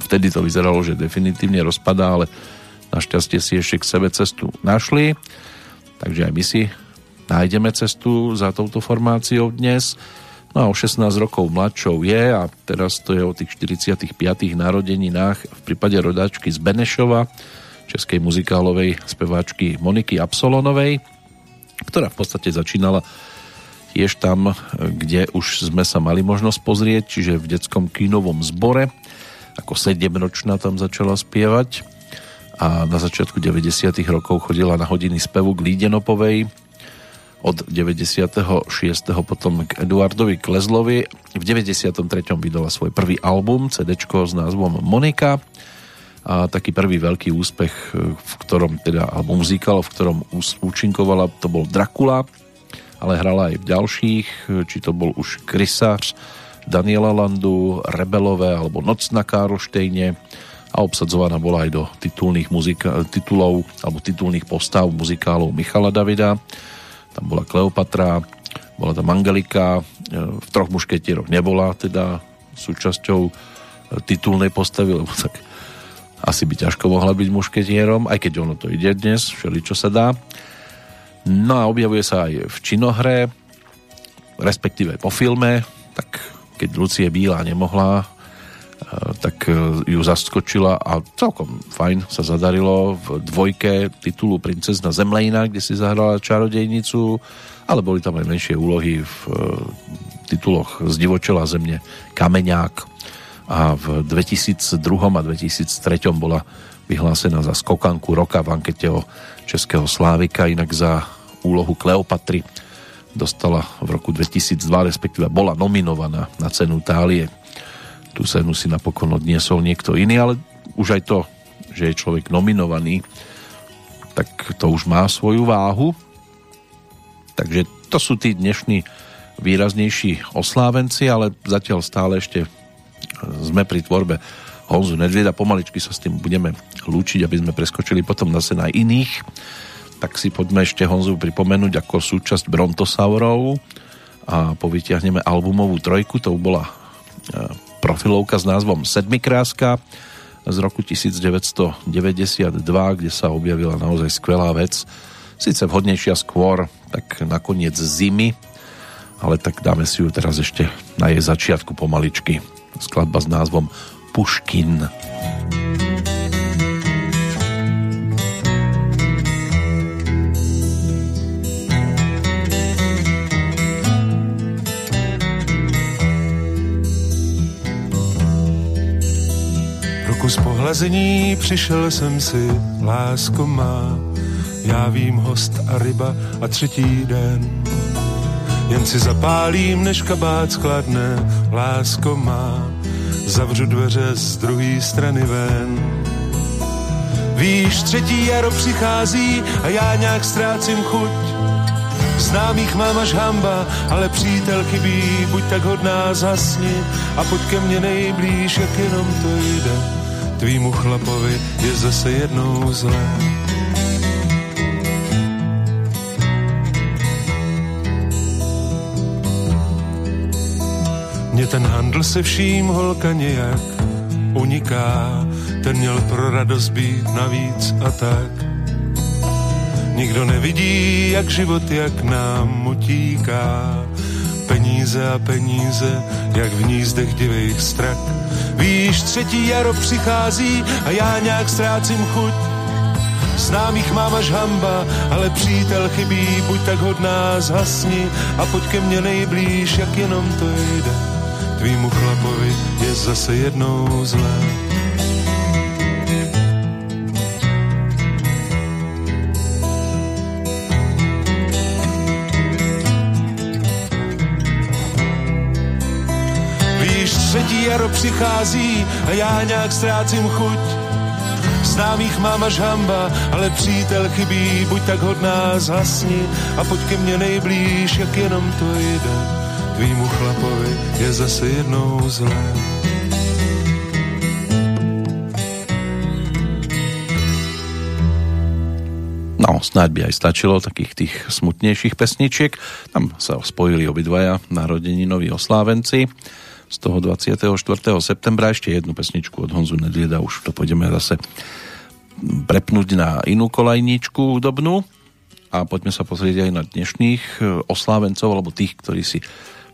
[SPEAKER 1] vtedy to vyzeralo, že definitívne rozpadá, ale našťastie si ešte k sebe cestu našli. Takže aj my si nájdeme cestu za touto formáciou dnes. No a o 16 rokov mladšou je a teraz to je o tých 45. narodeninách v prípade rodáčky z Benešova, českej muzikálovej speváčky Moniky Absolonovej, ktorá v podstate začínala tiež tam, kde už sme sa mali možnosť pozrieť, čiže v detskom kínovom zbore. Ako sedemročná tam začala spievať a na začiatku 90. rokov chodila na hodiny spevu k Lídenopovej, od 96. potom k Eduardovi Klezlovi. V 93. vydala svoj prvý album, CD s názvom Monika a taký prvý veľký úspech, v ktorom teda, alebo muzikál, v ktorom účinkovala, to bol Dracula, ale hrala aj v ďalších, či to bol už Krysář, Daniela Landu, Rebelové alebo Noc na Karlštejne a obsadzovaná bola aj do titulných muzika- titulov alebo titulných postav muzikálov Michala Davida tam bola Kleopatra, bola tam Angelika, e, v troch mušketieroch nebola teda súčasťou e, titulnej postavy, lebo tak asi by ťažko mohla byť mušketierom, aj keď ono to ide dnes, všeli čo sa dá. No a objavuje sa aj v činohre, respektíve po filme, tak keď Lucie Bílá nemohla tak e, ju zaskočila a celkom fajn sa zadarilo v dvojke titulu Princezna Zemlejna, kde si zahrala čarodejnicu, ale boli tam aj menšie úlohy v e, tituloch z Divočela zemne Kameňák. A v 2002 a 2003 bola vyhlásená za skokanku roka v ankete o Českého Slávika, inak za úlohu Kleopatry dostala v roku 2002, respektíve bola nominovaná na cenu Tálie tú cenu si napokon odniesol niekto iný, ale už aj to, že je človek nominovaný, tak to už má svoju váhu. Takže to sú tí dnešní výraznejší oslávenci, ale zatiaľ stále ešte sme pri tvorbe Honzu Nedvieda. Pomaličky sa s tým budeme lúčiť, aby sme preskočili potom zase na iných. Tak si poďme ešte Honzu pripomenúť ako súčasť Brontosaurov a povytiahneme albumovú trojku. To bola profilovka s názvom Sedmikráska z roku 1992, kde sa objavila naozaj skvelá vec Sice vhodnejšia skôr, tak nakoniec zimy, ale tak dáme si ju teraz ešte na jej začiatku pomaličky. Skladba s názvom Puškin. Puškin.
[SPEAKER 2] Kus pohlazení přišel jsem si, lásko má, já vím host a ryba a třetí den. Jen si zapálím, než kabát skladne, lásko má, zavřu dveře z druhé strany ven. Víš, třetí jaro přichází a já nějak ztrácím chuť. Známých mám až hamba, ale přítel chybí, buď tak hodná zasni a pojď ke mně nejblíž, jak jenom to jde tvýmu chlapovi je zase jednou zlé. Ten handl se vším holka nějak uniká, ten měl pro radost být navíc a tak. Nikdo nevidí, jak život, jak nám utíká, peníze a peníze, jak v nízdech divých strak Víš, třetí jaro přichází a já nějak ztrácím chuť. Známých mám až hamba, ale přítel chybí, buď tak hodná, zhasni a pojď ke mně nejblíž, jak jenom to jde. Tvýmu chlapovi je zase jednou zlé. třetí jaro přichází a já nějak ztrácím chuť. Známých mám až hamba, ale přítel chybí, buď tak hodná, zhasni a pojď ke mně nejblíž, jak jenom to jde. Tvýmu chlapovi je zase jednou zlé.
[SPEAKER 1] No, snáď by aj stačilo takých tých smutnejších pesničiek. Tam sa spojili obidvaja narodeninoví oslávenci z toho 24. septembra. Ešte jednu pesničku od Honzu Nedlieda, už to pôjdeme zase prepnúť na inú kolajničku dobnú a poďme sa pozrieť aj na dnešných e, oslávencov, alebo tých, ktorí si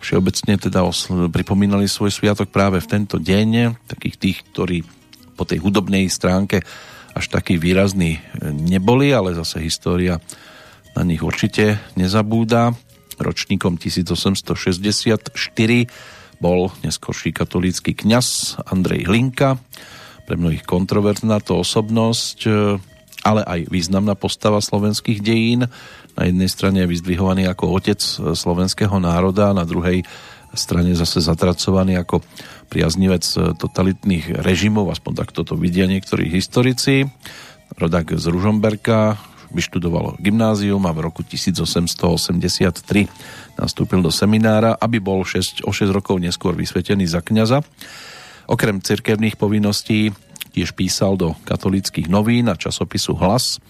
[SPEAKER 1] všeobecne teda osl- pripomínali svoj sviatok práve v tento deň, takých tých, ktorí po tej hudobnej stránke až taký výrazný e, neboli, ale zase história na nich určite nezabúda. Ročníkom 1864 bol neskorší katolícky kňaz Andrej Hlinka, pre mnohých kontroverzná to osobnosť, e, ale aj významná postava slovenských dejín. Na jednej strane je vyzdvihovaný ako otec slovenského národa, na druhej strane zase zatracovaný ako priaznivec totalitných režimov, aspoň takto to vidia niektorí historici. Rodak z Ružomberka, vyštudoval gymnázium a v roku 1883 nastúpil do seminára, aby bol 6, o 6 rokov neskôr vysvetený za kňaza. Okrem cirkevných povinností tiež písal do katolických novín a časopisu Hlas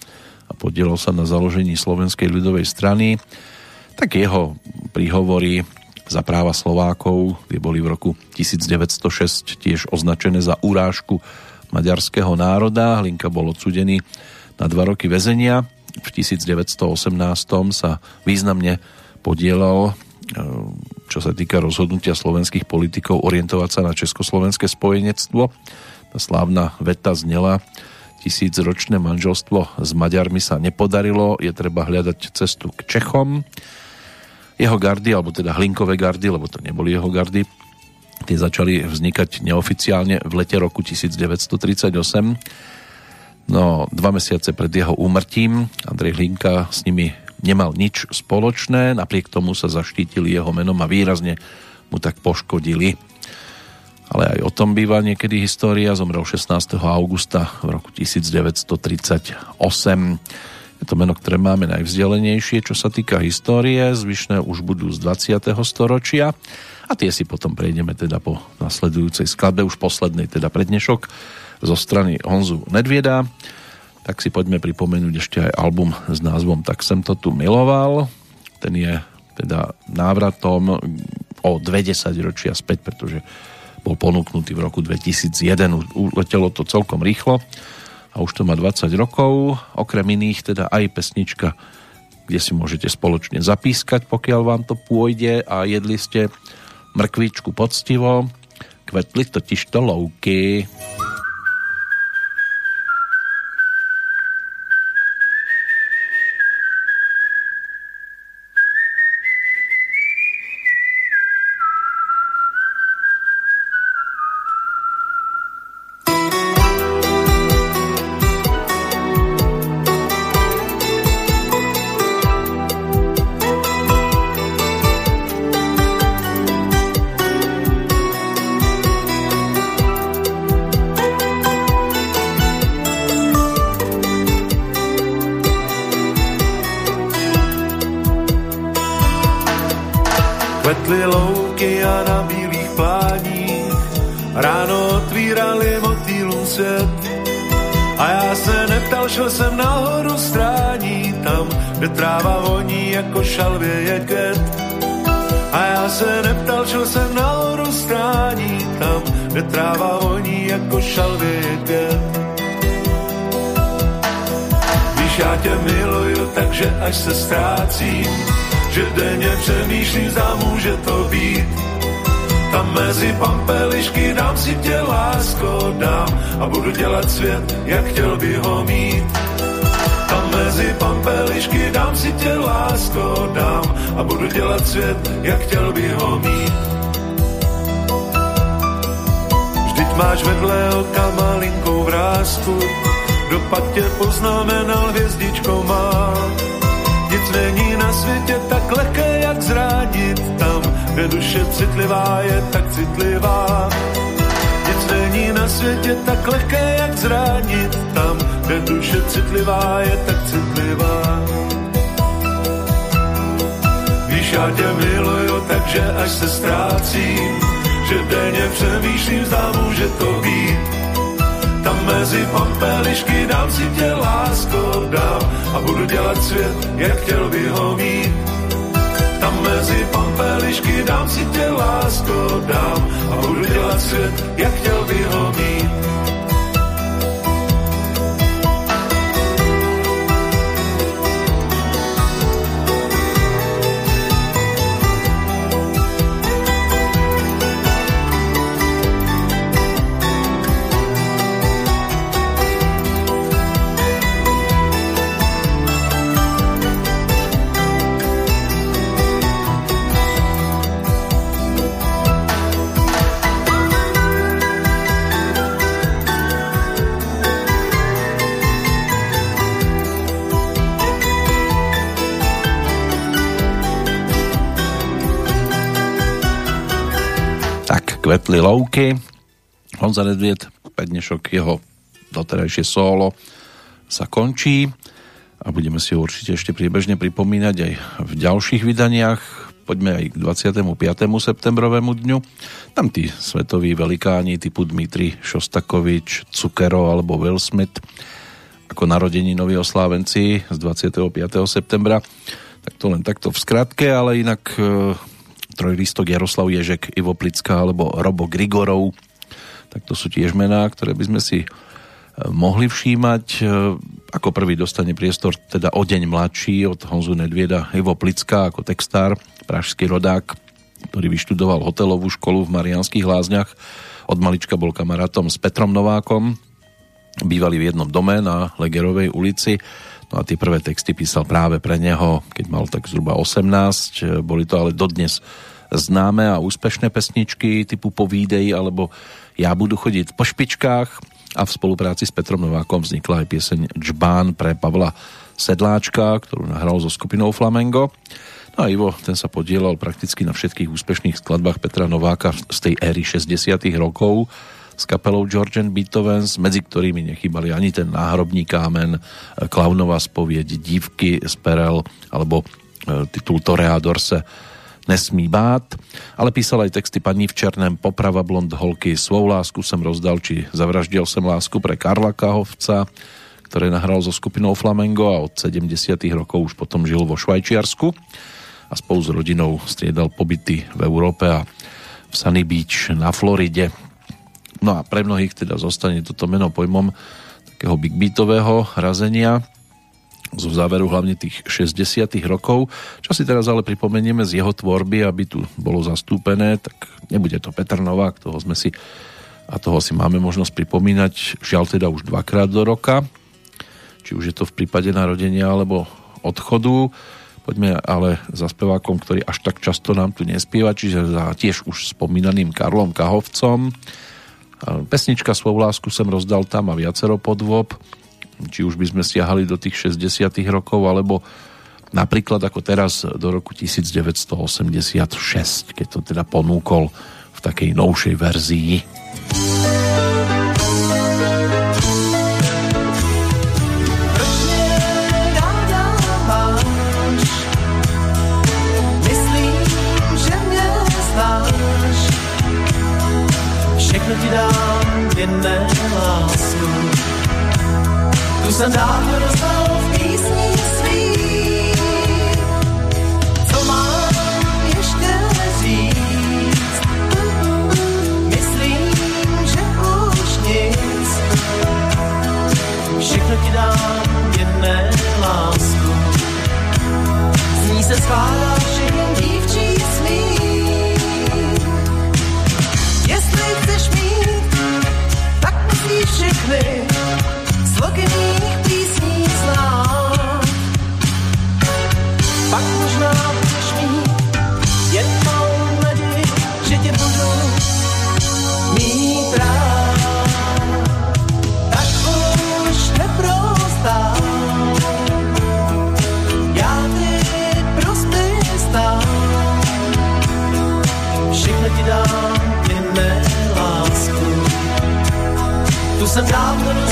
[SPEAKER 1] a podielal sa na založení Slovenskej ľudovej strany. Tak jeho príhovory za práva Slovákov, tie boli v roku 1906 tiež označené za urážku maďarského národa. Hlinka bol odsudený na dva roky väzenia. V 1918 sa významne podielal, e, čo sa týka rozhodnutia slovenských politikov orientovať sa na československé spojenectvo. Tá slávna veta znela tisícročné manželstvo s Maďarmi sa nepodarilo, je treba hľadať cestu k Čechom. Jeho gardy, alebo teda Hlinkové gardy, lebo to neboli jeho gardy, tie začali vznikať neoficiálne v lete roku 1938. No, dva mesiace pred jeho úmrtím Andrej Hlinka s nimi nemal nič spoločné, napriek tomu sa zaštítili jeho menom a výrazne mu tak poškodili. Ale aj o tom býva niekedy história. Zomrel 16. augusta v roku 1938. Je to meno, ktoré máme najvzdelenejšie, čo sa týka histórie. Zvyšné už budú z 20. storočia. A tie si potom prejdeme teda po nasledujúcej skladbe, už poslednej teda prednešok zo strany Honzu Nedvieda tak si poďme pripomenúť ešte aj album s názvom Tak som to tu miloval. Ten je teda návratom o 20 ročia späť, pretože bol ponúknutý v roku 2001. Uletelo to celkom rýchlo a už to má 20 rokov. Okrem iných teda aj pesnička kde si môžete spoločne zapískať, pokiaľ vám to pôjde a jedli ste mrkvičku poctivo, kvetli totiž to
[SPEAKER 2] citlivá je tak citlivá. Nic není na světě tak lehké, jak zranit tam, kde duše citlivá je tak citlivá. Víš, já tě miluju, takže až se ztrácím, že denně přemýšlím, zdámu, může to vím. Tam mezi pampelišky dám si tě lásko, dám a budu dělat svět, jak chtěl by ho mít. Tam mezi
[SPEAKER 1] louky. Kvetli louky. Honza Nedviet, prednešok jeho doterajšie solo sa končí a budeme si ho určite ešte priebežne pripomínať aj v ďalších vydaniach. Poďme aj k 25. septembrovému dňu. Tam tí svetoví velikáni typu Dmitri Šostakovič, Cukero alebo Will Smith ako narodení noví oslávenci z 25. septembra. Tak to len takto v skratke, ale inak e, trojlistok Jaroslav Ježek, Ivo Plická alebo Robo Grigorov. Tak to sú tiež mená, ktoré by sme si e, mohli všímať. E, ako prvý dostane priestor teda o deň mladší od Honzu Nedvieda Ivo Plická ako textár, pražský rodák, ktorý vyštudoval hotelovú školu v Marianských lázniach. Od malička bol kamarátom s Petrom Novákom, bývali v jednom dome na Legerovej ulici No a tie prvé texty písal práve pre neho, keď mal tak zhruba 18. Boli to ale dodnes známe a úspešné pesničky typu Povídej alebo Ja budu chodiť po špičkách a v spolupráci s Petrom Novákom vznikla aj pieseň Džbán pre Pavla Sedláčka, ktorú nahral so skupinou Flamengo. No a Ivo, ten sa podielal prakticky na všetkých úspešných skladbách Petra Nováka z tej éry 60 rokov s kapelou George and Beethovens, medzi ktorými nechybali ani ten náhrobní kámen, Klaunová spovieď, Dívky z Perel alebo e, titul Toreador se nesmí bát, ale písal aj texty paní v černém Poprava blond holky, Svou lásku jsem rozdal, či Zavraždil jsem lásku pre Karla Kahovca, ktoré nahral so skupinou Flamengo a od 70 rokov už potom žil vo Švajčiarsku a spolu s rodinou striedal pobyty v Európe a v Sunny Beach na Floride. No a pre mnohých teda zostane toto meno pojmom takého big beatového razenia. Zo záveru hlavne tých 60 rokov. Čo si teraz ale pripomenieme z jeho tvorby, aby tu bolo zastúpené, tak nebude to Petr Novák, toho sme si a toho si máme možnosť pripomínať, žiaľ teda už dvakrát do roka, či už je to v prípade narodenia alebo odchodu. Poďme ale za spevákom, ktorý až tak často nám tu nespieva, čiže za tiež už spomínaným Karlom Kahovcom. Pesnička Svoju lásku som rozdal tam a viacero podvob či už by sme stiahali do tých 60 rokov, alebo napríklad ako teraz do roku 1986, keď to teda ponúkol v takej novšej verzii.
[SPEAKER 4] Tu jsem Tu jsem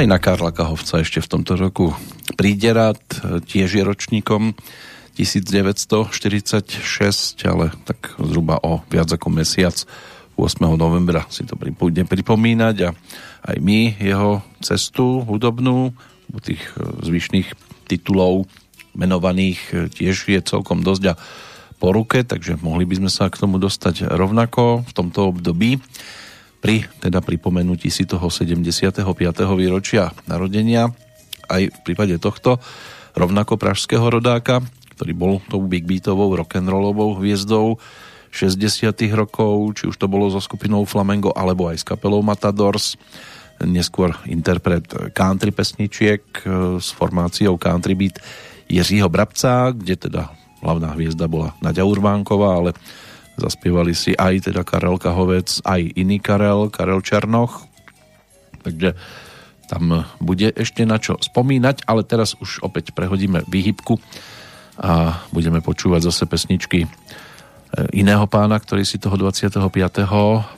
[SPEAKER 1] Aj na Karla Kahovca ešte v tomto roku príde rád, tiež je ročníkom 1946, ale tak zhruba o viac ako mesiac 8. novembra si to budem pripomínať a aj my jeho cestu hudobnú, tých e, zvyšných titulov menovaných e, tiež je celkom dosť a po ruke, takže mohli by sme sa k tomu dostať rovnako v tomto období pri teda pripomenutí si toho 75. výročia narodenia aj v prípade tohto rovnako pražského rodáka, ktorý bol tou big beatovou rock'n'rollovou hviezdou 60 rokov, či už to bolo so skupinou Flamengo alebo aj s kapelou Matadors, neskôr interpret country pesničiek e, s formáciou country beat Jiřího Brabca, kde teda hlavná hviezda bola Nadia Urbánková, ale zaspievali si aj teda Karel Kahovec, aj iný Karel, Karel Černoch. Takže tam bude ešte na čo spomínať, ale teraz už opäť prehodíme výhybku a budeme počúvať zase pesničky iného pána, ktorý si toho 25.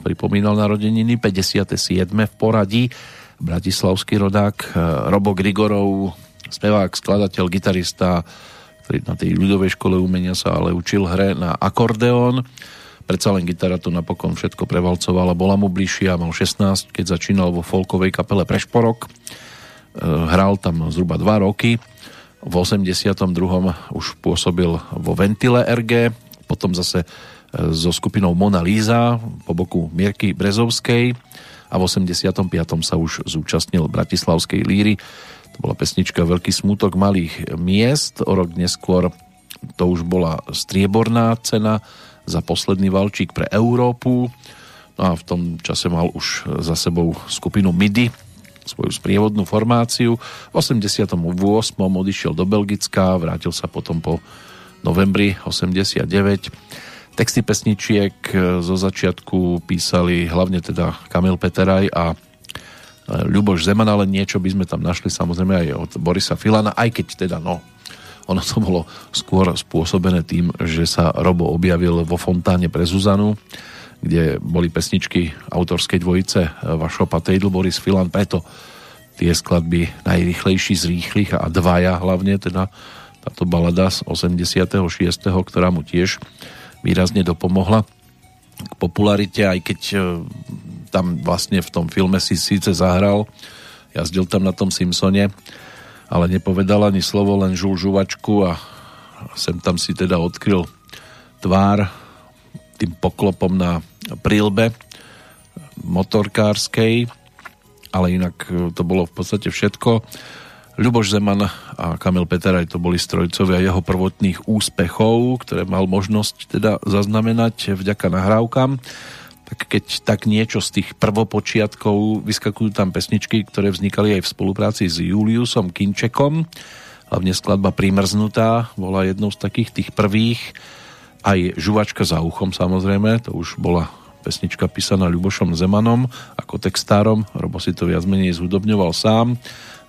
[SPEAKER 1] pripomínal narodeniny, 57. v poradí, bratislavský rodák eh, Robo Grigorov, spevák, skladateľ, gitarista, na tej ľudovej škole umenia sa ale učil hre na akordeón. Predsa len gitara to napokon všetko prevalcovala, bola mu bližšia, mal 16, keď začínal vo folkovej kapele Prešporok. Eh, hral tam zhruba 2 roky. V 82. už pôsobil vo Ventile RG, potom zase e, so skupinou Mona Lisa po boku Mierky Brezovskej a v 85. sa už zúčastnil Bratislavskej líry. To bola pesnička Veľký smutok malých miest. O rok neskôr to už bola strieborná cena za posledný valčík pre Európu. No a v tom čase mal už za sebou skupinu MIDI, svoju sprievodnú formáciu. V 88. odišiel do Belgická, vrátil sa potom po novembri 89. Texty pesničiek zo začiatku písali hlavne teda Kamil Peteraj a Ľuboš Zeman, ale niečo by sme tam našli samozrejme aj od Borisa Filana, aj keď teda no, ono to bolo skôr spôsobené tým, že sa Robo objavil vo fontáne pre Zuzanu, kde boli pesničky autorskej dvojice Vašo Patejdl, Boris Filan, preto tie skladby najrychlejší z rýchlych a dvaja hlavne, teda táto balada z 86., ktorá mu tiež výrazne dopomohla k popularite, aj keď tam vlastne v tom filme si síce zahral, jazdil tam na tom Simpsone, ale nepovedal ani slovo, len žul a sem tam si teda odkryl tvár tým poklopom na prílbe motorkárskej, ale inak to bolo v podstate všetko. Ľuboš Zeman a Kamil Peteraj to boli strojcovia jeho prvotných úspechov, ktoré mal možnosť teda zaznamenať vďaka nahrávkam. Tak keď tak niečo z tých prvopočiatkov vyskakujú tam pesničky, ktoré vznikali aj v spolupráci s Juliusom Kinčekom, hlavne skladba Primrznutá bola jednou z takých tých prvých, aj Žuvačka za uchom samozrejme, to už bola pesnička písaná Ľubošom Zemanom. Ako textárom, Robo si to viac menej zhudobňoval sám,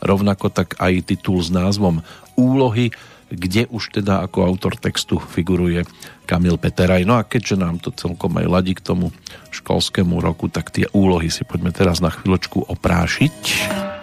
[SPEAKER 1] rovnako tak aj titul s názvom Úlohy, kde už teda ako autor textu figuruje Kamil Peteraj. No a keďže nám to celkom aj ladí k tomu školskému roku, tak tie úlohy si poďme teraz na chvíľočku oprášiť.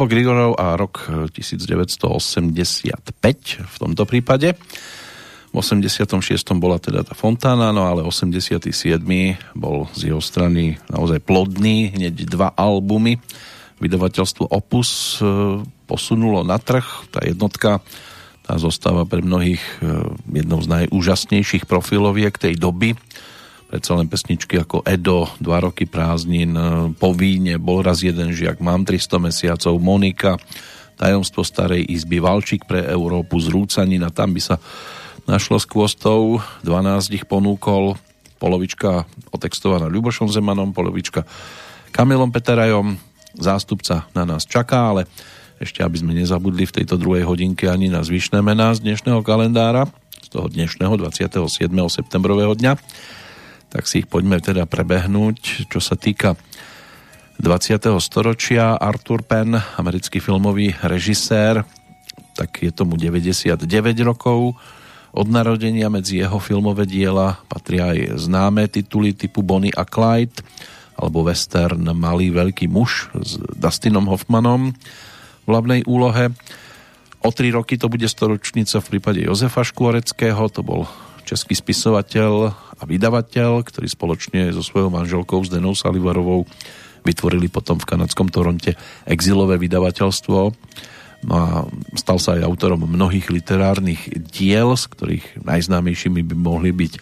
[SPEAKER 1] Robo Grigorov a rok 1985 v tomto prípade. V 86. bola teda tá Fontána, no ale 87. bol z jeho strany naozaj plodný, hneď dva albumy. Vydavateľstvo Opus e, posunulo na trh, tá jednotka tá zostáva pre mnohých e, jednou z najúžasnejších profiloviek tej doby. Predsa len pesničky ako Edo, Dva roky prázdnin, e, Po víne, Bol raz jeden žiak, Mám 300 mesiacov, Monika, Tajomstvo starej izby, Valčík pre Európu, Zrúcanina, tam by sa našlo s kvostou, 12 ich ponúkol, polovička otextovaná Ľubošom Zemanom, polovička Kamilom Peterajom, zástupca na nás čaká, ale ešte aby sme nezabudli v tejto druhej hodinke ani na zvyšné mená z dnešného kalendára, z toho dnešného 27. septembrového dňa, tak si ich poďme teda prebehnúť. Čo sa týka 20. storočia, Arthur Penn, americký filmový režisér, tak je tomu 99 rokov, od narodenia medzi jeho filmové diela patria aj známe tituly typu Bonnie a Clyde alebo western Malý veľký muž s Dustinom Hoffmanom v hlavnej úlohe. O tri roky to bude storočnica v prípade Jozefa Škôreckého, to bol český spisovateľ a vydavateľ, ktorý spoločne so svojou manželkou Zdenou Salivarovou vytvorili potom v kanadskom Toronte exilové vydavateľstvo No a stal sa aj autorom mnohých literárnych diel, z ktorých najznámejšími by mohli byť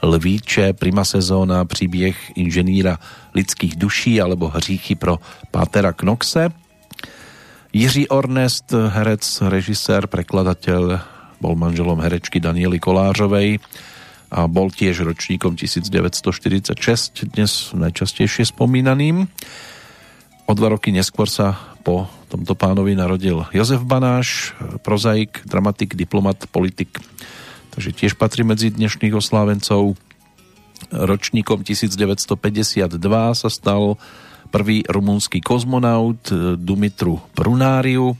[SPEAKER 1] Lvíče, Prima sezóna, príběh inženýra lidských duší alebo Hříchy pro Pátera Knoxe. Jiří Ornest, herec, režisér, prekladateľ, bol manželom herečky Daniely Kolářovej a bol tiež ročníkom 1946, dnes najčastejšie spomínaným. O dva roky neskôr sa po tomto pánovi narodil Jozef Banáš, prozaik, dramatik, diplomat, politik. Takže tiež patrí medzi dnešných oslávencov. Ročníkom 1952 sa stal prvý rumúnsky kozmonaut Dumitru Brunáriu.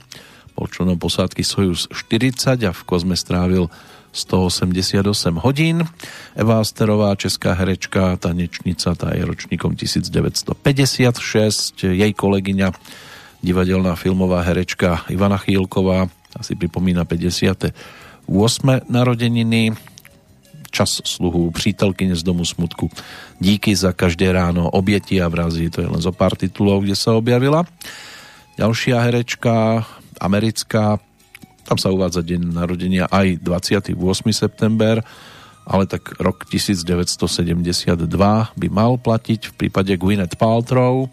[SPEAKER 1] Bol členom posádky Sojus 40 a v kozme strávil 188 hodín. Eva Asterová, česká herečka, tanečnica, tá je ročníkom 1956. Jej kolegyňa divadelná filmová herečka Ivana Chýlková asi pripomína 58. narodeniny čas sluhu přítelkyne z domu smutku díky za každé ráno objeti a vrazy to je len zo pár titulov, kde sa objavila ďalšia herečka americká tam sa uvádza deň narodenia aj 28. september ale tak rok 1972 by mal platiť v prípade Gwyneth Paltrow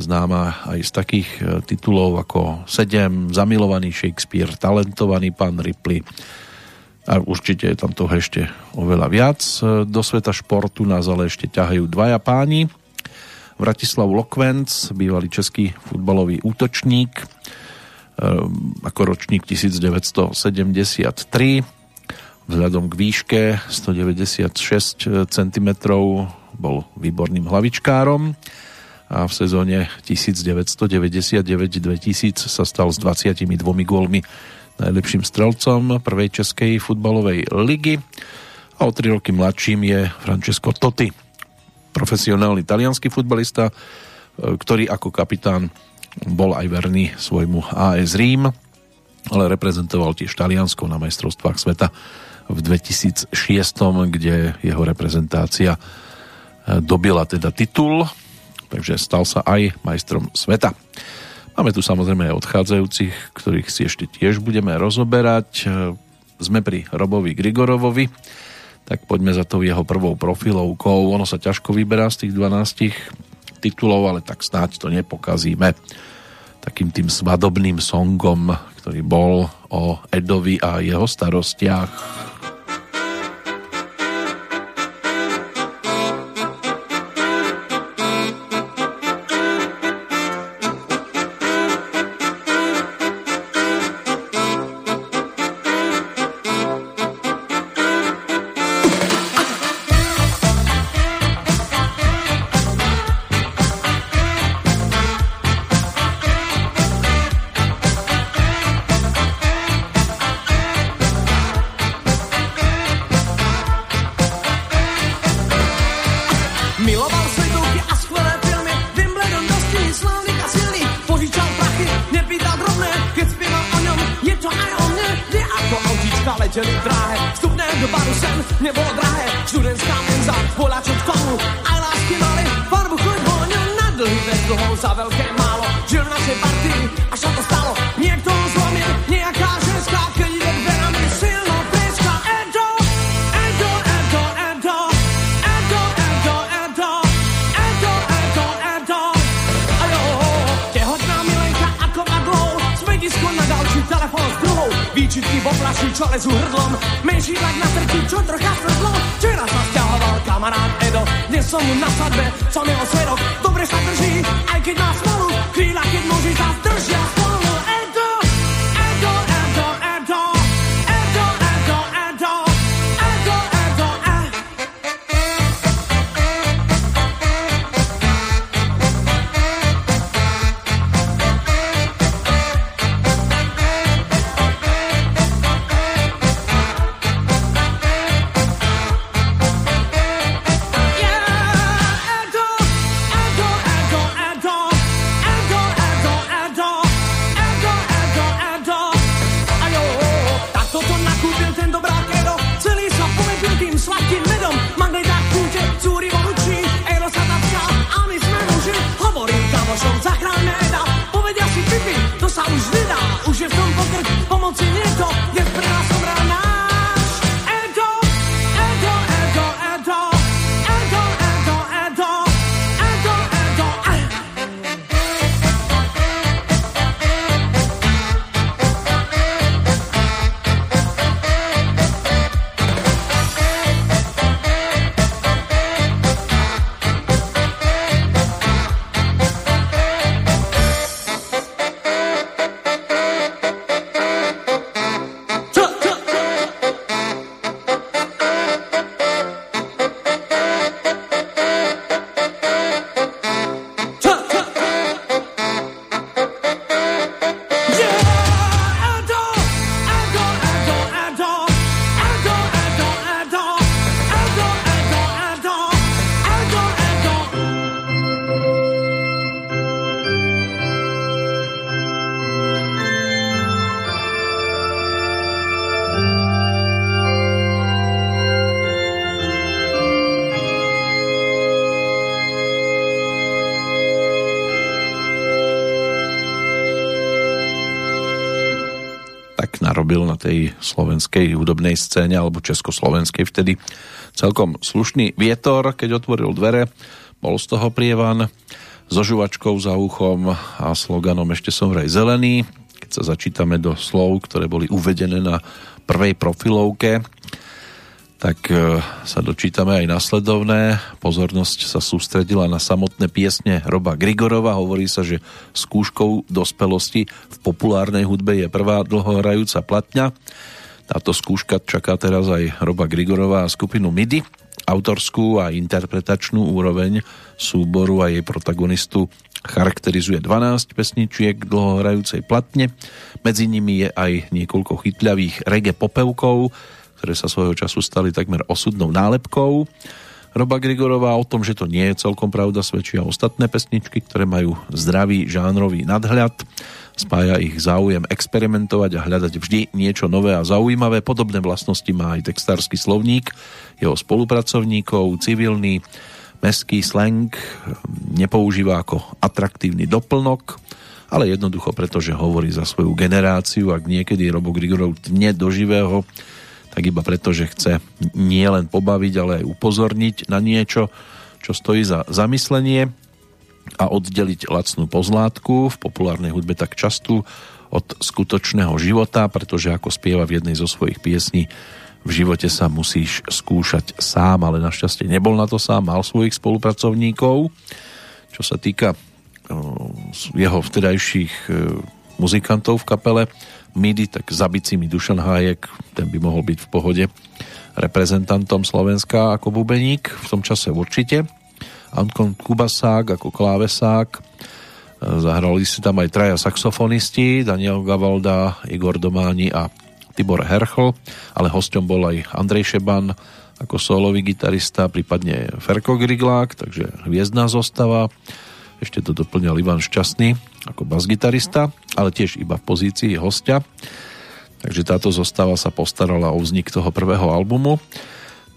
[SPEAKER 1] známa aj z takých e, titulov ako 7, Zamilovaný Shakespeare, Talentovaný pán Ripley a určite je tam toho ešte oveľa viac. E, do sveta športu nás ale ešte ťahajú dvaja páni. Vratislav Lokvenc, bývalý český futbalový útočník, ako ročník 1973, vzhľadom k výške 196 cm bol výborným hlavičkárom. A v sezóne 1999-2000 sa stal s 22 gólmi najlepším strelcom prvej českej futbalovej ligy. A o 3 roky mladším je Francesco Totti, profesionálny talianský futbalista, e, ktorý ako kapitán bol aj verný svojmu AS Rím, ale reprezentoval tiež Taliansko na majstrovstvách sveta v 2006, kde jeho reprezentácia e, dobila teda titul takže stal sa aj majstrom sveta. Máme tu samozrejme aj odchádzajúcich, ktorých si ešte tiež budeme rozoberať. Sme pri Robovi Grigorovovi, tak poďme za to jeho prvou profilovkou. Ono sa ťažko vyberá z tých 12 titulov, ale tak snáď to nepokazíme takým tým svadobným songom, ktorý bol o Edovi a jeho starostiach. Tej slovenskej hudobnej scéne alebo československej vtedy celkom slušný vietor, keď otvoril dvere, bol z toho prievan so žuvačkou za uchom a sloganom ešte som vraj zelený. Keď sa začítame do slov, ktoré boli uvedené na prvej profilovke, tak e, sa dočítame aj nasledovné. Pozornosť sa sústredila na samotné piesne Roba Grigorova. Hovorí sa, že skúškou dospelosti v populárnej hudbe je prvá dlhohrajúca platňa. Táto skúška čaká teraz aj Roba Grigorova a skupinu MIDI. Autorskú a interpretačnú úroveň súboru a jej protagonistu charakterizuje 12 pesničiek dlhohrajúcej platne. Medzi nimi je aj niekoľko chytľavých reggae popevkov, ktoré sa svojho času stali takmer osudnou nálepkou. Roba Grigorová o tom, že to nie je celkom pravda, svedčia ostatné pesničky, ktoré majú zdravý žánrový nadhľad. Spája ich záujem experimentovať a hľadať vždy niečo nové a zaujímavé. Podobné vlastnosti má aj textársky slovník jeho spolupracovníkov, civilný, meský slang nepoužíva ako atraktívny doplnok, ale jednoducho preto, že hovorí za svoju generáciu, ak niekedy Robo Grigorov tne do živého, tak iba preto, že chce nie len pobaviť, ale aj upozorniť na niečo, čo stojí za zamyslenie a oddeliť lacnú pozlátku v populárnej hudbe tak často od skutočného života, pretože ako spieva v jednej zo svojich piesní, v živote sa musíš skúšať sám, ale našťastie nebol na to sám, mal svojich spolupracovníkov. Čo sa týka jeho vtedajších muzikantov v kapele, MIDI, tak zabici mi Dušan Hájek, ten by mohol byť v pohode reprezentantom Slovenska ako bubeník, v tom čase určite. Anton Kubasák ako klávesák, zahrali si tam aj traja saxofonisti, Daniel Gavalda, Igor Dománi a Tibor Herchl, ale hosťom bol aj Andrej Šeban ako solový gitarista, prípadne Ferko Griglák, takže hviezdná zostava. Ešte to doplňal Ivan Šťastný ako basgitarista, ale tiež iba v pozícii hostia. takže táto zostava sa postarala o vznik toho prvého albumu.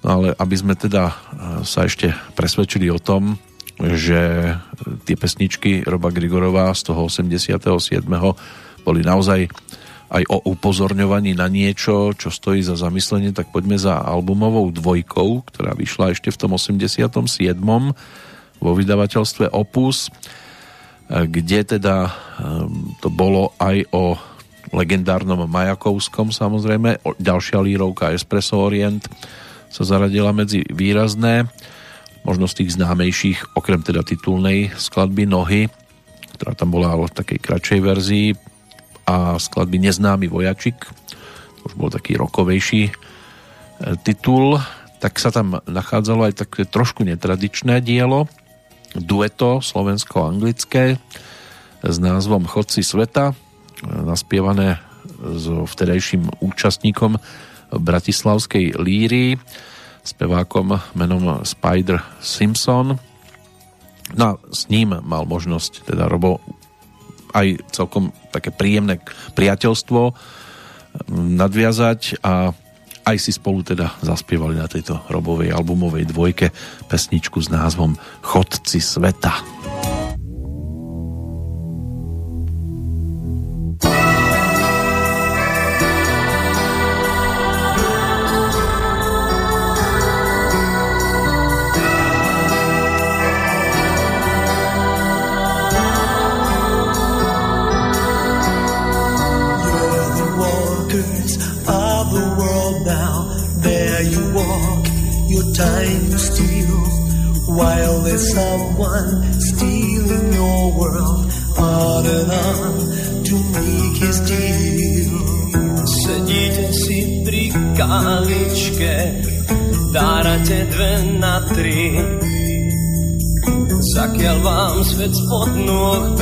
[SPEAKER 1] No ale aby sme teda sa ešte presvedčili o tom, že tie pesničky Roba Grigorová z toho 87. boli naozaj aj o upozorňovaní na niečo, čo stojí za zamyslenie, tak poďme za albumovou dvojkou, ktorá vyšla ešte v tom 87. vo vydavateľstve Opus, kde teda ehm, to bolo aj o legendárnom Majakovskom samozrejme, ďalšia lírovka Espresso Orient sa zaradila medzi výrazné, možno z tých známejších, okrem teda titulnej skladby Nohy, ktorá tam bola ale v takej kratšej verzii, a skladby Neznámy vojačik, už bol taký rokovejší e, titul, tak sa tam nachádzalo aj také trošku netradičné dielo, dueto slovensko-anglické s názvom Chodci sveta, naspievané so vtedajším účastníkom bratislavskej líry, spevákom menom Spider Simpson. No a s ním mal možnosť teda Robo aj celkom také príjemné priateľstvo nadviazať a aj si spolu teda zaspievali na tejto robovej albumovej dvojke pesničku s názvom Chodci sveta.
[SPEAKER 5] Vám svet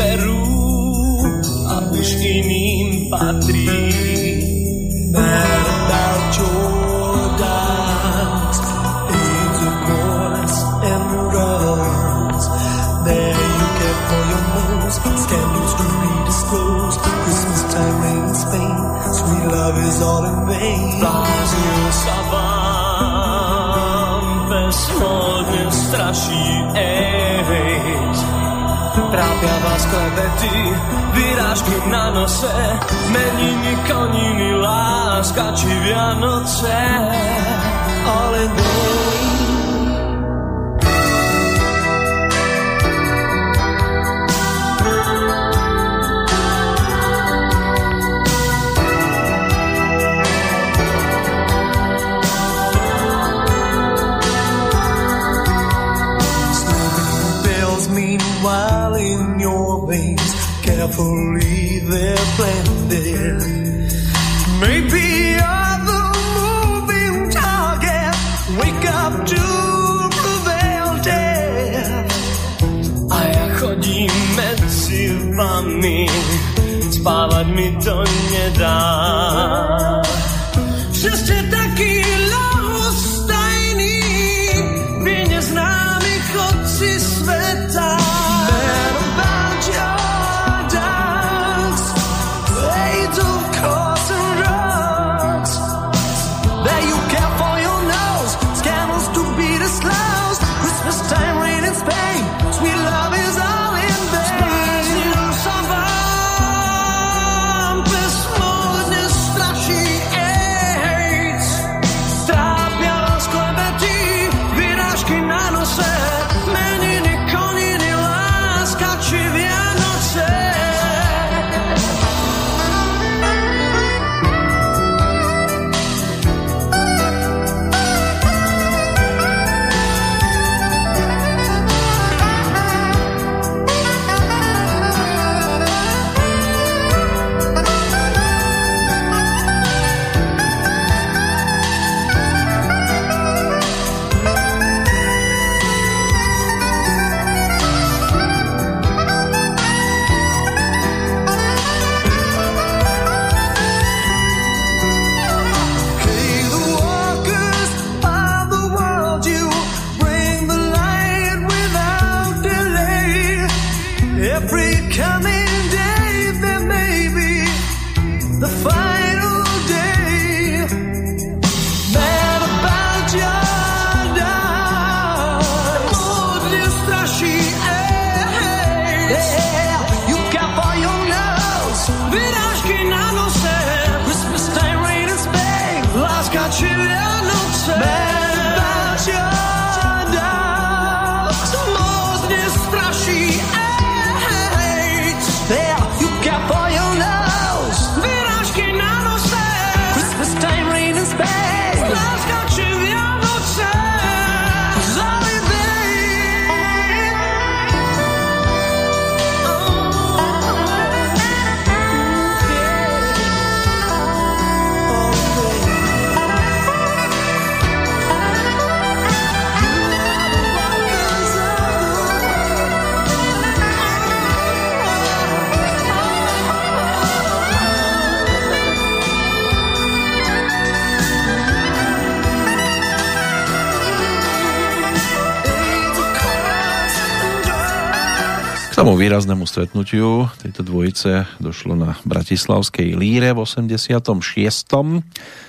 [SPEAKER 1] výraznému stretnutiu tejto dvojice došlo na Bratislavskej líre v 86.,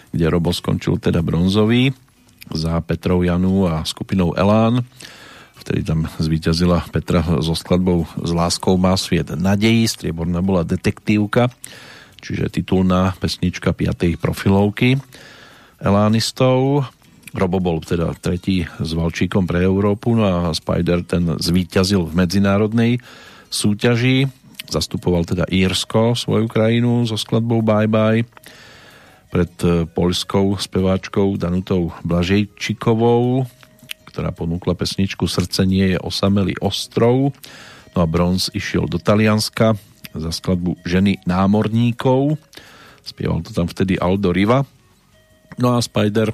[SPEAKER 1] kde Robo skončil teda bronzový za Petrou Janu a skupinou Elán. Vtedy tam zvíťazila Petra so skladbou S láskou má sviet nadejí, strieborná bola detektívka, čiže titulná pesnička 5. profilovky Elánistov. Robo bol teda tretí s Valčíkom pre Európu, no a Spider ten zvíťazil v medzinárodnej súťaži. Zastupoval teda Írsko, svoju krajinu, so skladbou Bye Bye pred e, poľskou speváčkou Danutou Blažejčikovou, ktorá ponúkla pesničku Srdce nie je osamelý ostrov. No a bronz išiel do Talianska za skladbu Ženy námorníkov. Spieval to tam vtedy Aldo Riva. No a Spider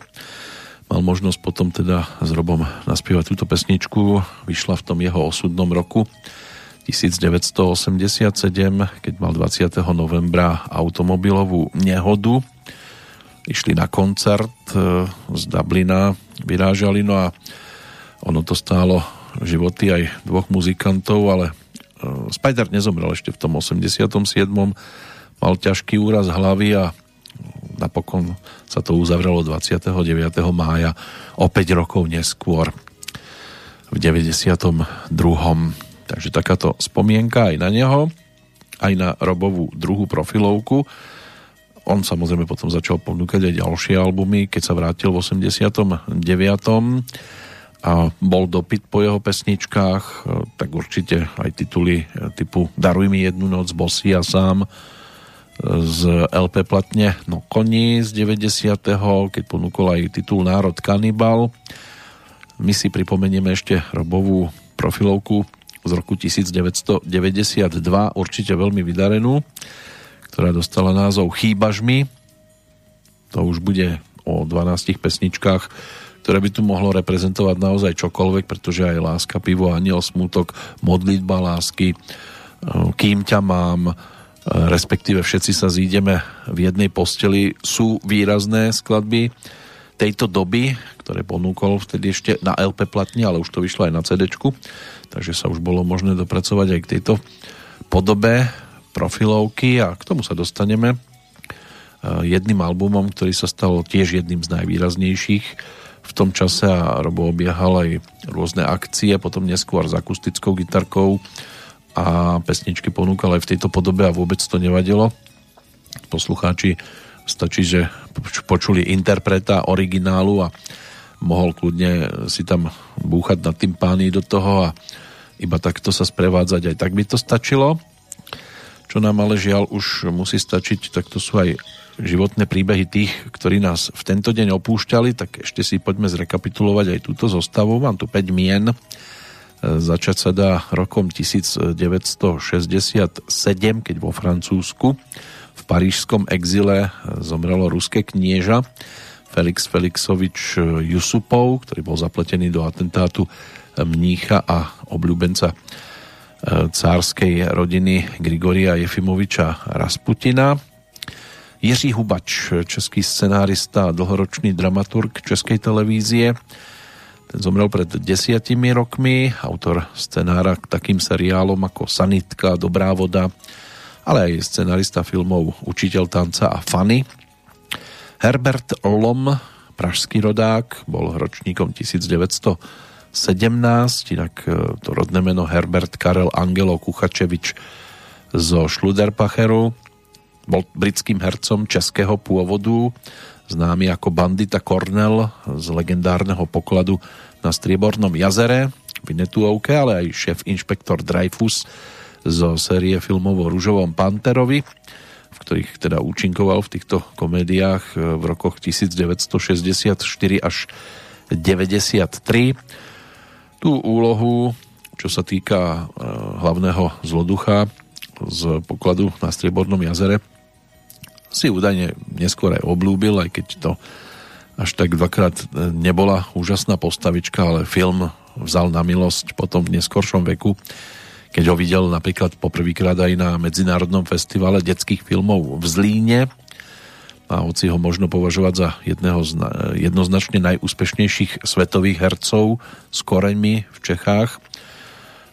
[SPEAKER 1] mal možnosť potom teda s Robom naspievať túto pesničku. Vyšla v tom jeho osudnom roku 1987, keď mal 20. novembra automobilovú nehodu. Išli na koncert e, z Dublina, vyrážali, no a ono to stálo životy aj dvoch muzikantov, ale e, Spider nezomrel ešte v tom 87. Mal ťažký úraz hlavy a napokon sa to uzavrelo 29. mája o 5 rokov neskôr v 92. Takže takáto spomienka aj na neho, aj na Robovú druhú profilovku. On samozrejme potom začal ponúkať aj ďalšie albumy, keď sa vrátil v 89. a bol dopyt po jeho pesničkách, tak určite aj tituly typu Daruj mi jednu noc, Bossy a sám, z LP platne No koni z 90. keď ponúkol aj titul Národ kanibal. My si pripomenieme ešte Robovú profilovku z roku 1992, určite veľmi vydarenú, ktorá dostala názov Chýbaž mi. To už bude o 12 pesničkách, ktoré by tu mohlo reprezentovať naozaj čokoľvek, pretože aj Láska, pivo, aniel, smutok, modlitba lásky, Kým ťa mám, respektíve všetci sa zídeme v jednej posteli, sú výrazné skladby tejto doby, ktoré ponúkol vtedy ešte na LP platni, ale už to vyšlo aj na CD, takže sa už bolo možné dopracovať aj k tejto podobe profilovky a k tomu sa dostaneme jedným albumom, ktorý sa stal tiež jedným z najvýraznejších v tom čase a Robo obiehal aj rôzne akcie, potom neskôr s akustickou gitarkou a pesničky ponúkal aj v tejto podobe a vôbec to nevadilo. Poslucháči stačí, že počuli interpreta originálu a mohol kľudne si tam búchať na tým pány do toho a iba takto sa sprevádzať, aj tak by to stačilo. Čo nám ale žiaľ už musí stačiť, tak to sú aj životné príbehy tých, ktorí nás v tento deň opúšťali, tak ešte si poďme zrekapitulovať aj túto zostavu. Mám tu 5 mien, Začať sa dá rokom 1967, keď vo Francúzsku v parížskom exile zomrelo ruské knieža Felix Felixovič Jusupov, ktorý bol zapletený do atentátu mnícha a obľúbenca e, cárskej rodiny Grigoria Jefimoviča Rasputina. Jiří Hubač, český scenárista a dlhoročný dramaturg Českej televízie, ten zomrel pred desiatimi rokmi, autor scenára k takým seriálom ako Sanitka, Dobrá voda, ale aj scenárista filmov Učiteľ tanca a Fanny. Herbert Lom, pražský rodák, bol ročníkom 1917, inak e, to rodné meno Herbert Karel Angelo Kuchačevič zo Šluderpacheru. Bol britským hercom českého pôvodu, známy ako bandita Cornell z legendárneho pokladu na Striebornom jazere v Inetuovke, ale aj šéf inšpektor Dreyfus zo série filmov o Rúžovom Panterovi, v ktorých teda účinkoval v týchto komédiách v rokoch 1964 až 93. Tú úlohu, čo sa týka e, hlavného zloducha z pokladu na Striebornom jazere, si údajne neskôr aj oblúbil, aj keď to až tak dvakrát e, nebola úžasná postavička, ale film vzal na milosť potom v neskoršom veku, keď ho videl napríklad poprvýkrát aj na Medzinárodnom festivale detských filmov v Zlíne a hoci ho možno považovať za jedného z jednoznačne najúspešnejších svetových hercov s koreňmi v Čechách,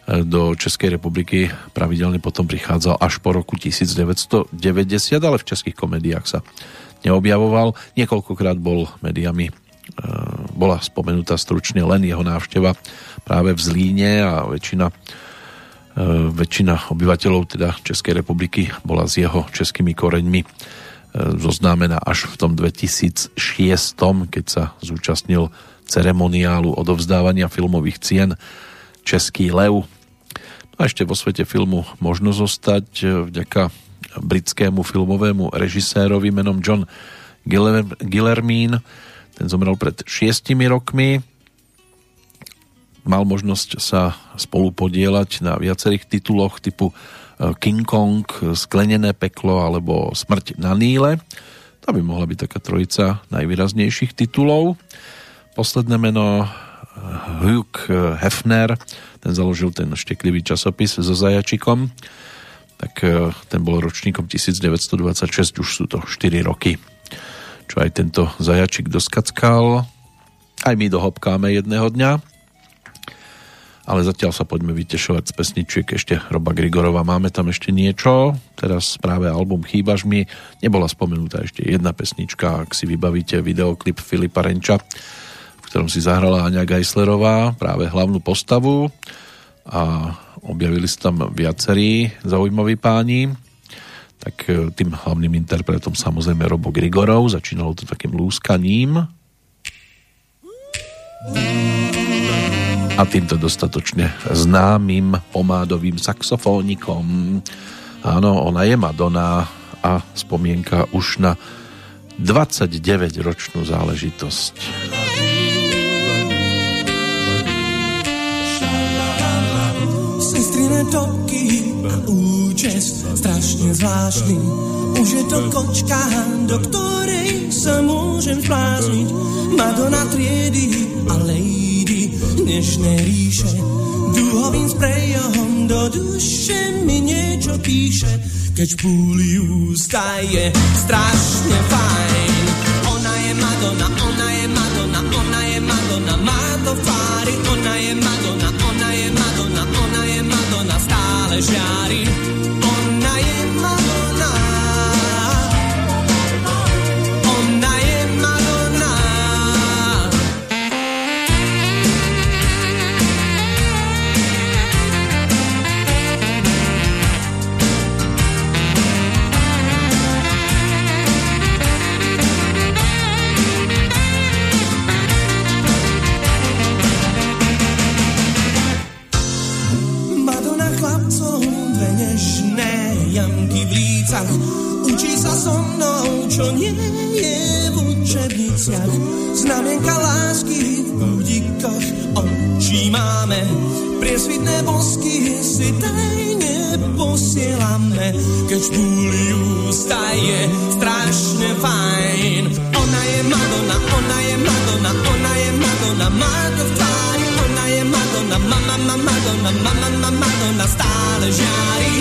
[SPEAKER 1] do Českej republiky pravidelne potom prichádzal až po roku 1990, ale v českých komédiách sa neobjavoval. Niekoľkokrát bol médiami bola spomenutá stručne len jeho návšteva práve v Zlíne a väčšina väčšina obyvateľov teda Českej republiky bola s jeho českými koreňmi zoznámená až v tom 2006, keď sa zúčastnil ceremoniálu odovzdávania filmových cien Český lev. No a ešte vo svete filmu možno zostať e, vďaka britskému filmovému režisérovi menom John Guillermin. Ten zomrel pred šiestimi rokmi. Mal možnosť sa spolu podielať na viacerých tituloch typu e, King Kong, Sklenené peklo alebo Smrť na Níle. To by mohla byť taká trojica najvýraznejších titulov. Posledné meno Hugh Hefner, ten založil ten šteklivý časopis so zajačikom, tak e, ten bol ročníkom 1926, už sú to 4 roky, čo aj tento zajačik doskackal. Aj my dohopkáme jedného dňa, ale zatiaľ sa poďme vytešovať z pesničiek ešte Roba Grigorova. Máme tam ešte niečo, teraz práve album Chýbaš mi, nebola spomenutá ešte jedna pesnička, ak si vybavíte videoklip Filipa Renča, ktorom si zahrala Aňa Geislerová práve hlavnú postavu. A objavili sa tam viacerí zaujímaví páni. Tak e, tým hlavným interpretom samozrejme Robo Grigorov. Začínalo to takým lúskaním a týmto dostatočne známym pomádovým saxofónikom. Áno, ona je Madonna a spomienka už na 29 ročnú záležitosť
[SPEAKER 6] toky a účes strašne zvláštny. Už je to kočka, do ktorej sa môžem zblázniť. Madonna triedy a lady dnešné ríše. Duhovým sprejom do duše mi niečo píše. Keď púli ústa je strašne fajn. Ona je Madonna, ona je Madonna, viajar stále žiari. čo nie je v učebniciach. Znamienka lásky v budíkoch očí máme. Priesvitné bosky si tajne posielame. Keď púli ústa je strašne fajn. Ona je Madonna, ona je Madonna, ona je Madonna, má to v tvári. Ona je Madonna, mama, mama, Madonna, mama, mama, Madonna, stále žiari.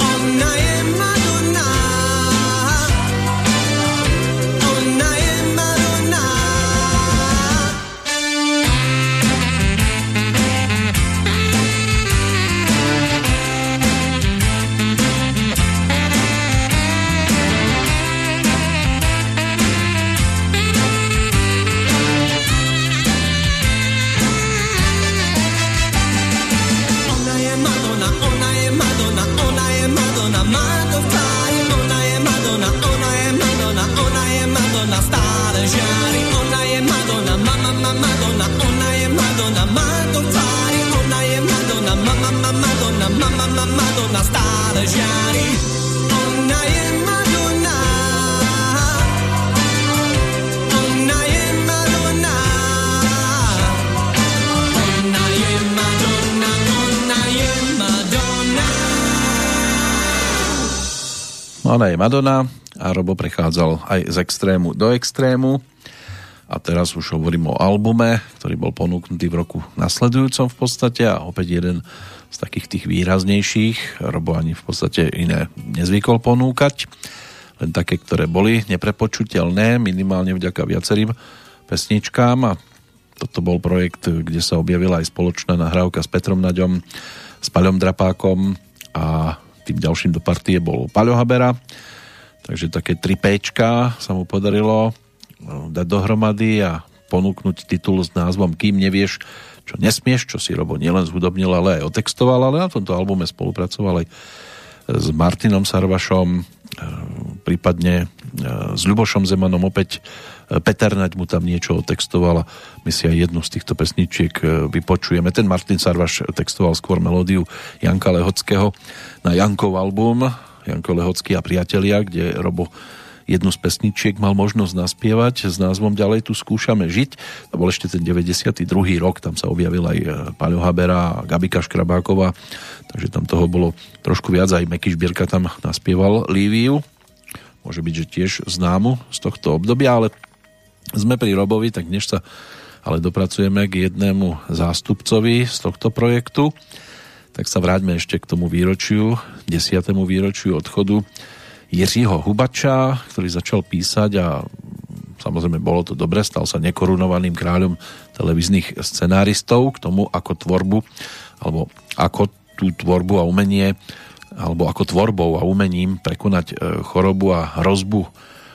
[SPEAKER 6] Ona je
[SPEAKER 1] Ona je Madonna a Robo prechádzal aj z extrému do extrému. A teraz už hovorím o albume, ktorý bol ponúknutý v roku nasledujúcom v podstate a opäť jeden z takých tých výraznejších. Robo ani v podstate iné nezvykol ponúkať, len také, ktoré boli neprepočutelné, minimálne vďaka viacerým pesničkám a toto bol projekt, kde sa objavila aj spoločná nahrávka s Petrom Naďom s Paľom Drapákom a tým ďalším do partie bol Paľo Habera. Takže také 3 Pčka sa mu podarilo no, dať dohromady a ponúknuť titul s názvom Kým nevieš, čo nesmieš, čo si Robo nielen zhudobnil, ale aj otextoval, ale na tomto albume spolupracoval aj s Martinom Sarvašom, e, prípadne e, s Ľubošom Zemanom opäť e, Peter Naď mu tam niečo otextoval a my si aj jednu z týchto pesničiek vypočujeme. Ten Martin Sarvaš textoval skôr melódiu Janka Lehockého na Jankov album Janko Lehocký a priatelia, kde Robo jednu z pesničiek mal možnosť naspievať s názvom Ďalej tu skúšame žiť. To bol ešte ten 92. rok, tam sa objavil aj Paľo Habera a Gabika Škrabáková takže tam toho bolo trošku viac, aj Meky Šbierka tam naspieval Líviu, môže byť, že tiež známu z tohto obdobia, ale sme pri Robovi, tak dnes sa ale dopracujeme k jednému zástupcovi z tohto projektu, tak sa vráťme ešte k tomu výročiu, desiatému výročiu odchodu Jiřího Hubača, ktorý začal písať a samozrejme bolo to dobre, stal sa nekorunovaným kráľom televíznych scenáristov k tomu, ako tvorbu alebo ako tú tvorbu a umenie alebo ako tvorbou a umením prekonať e, chorobu a hrozbu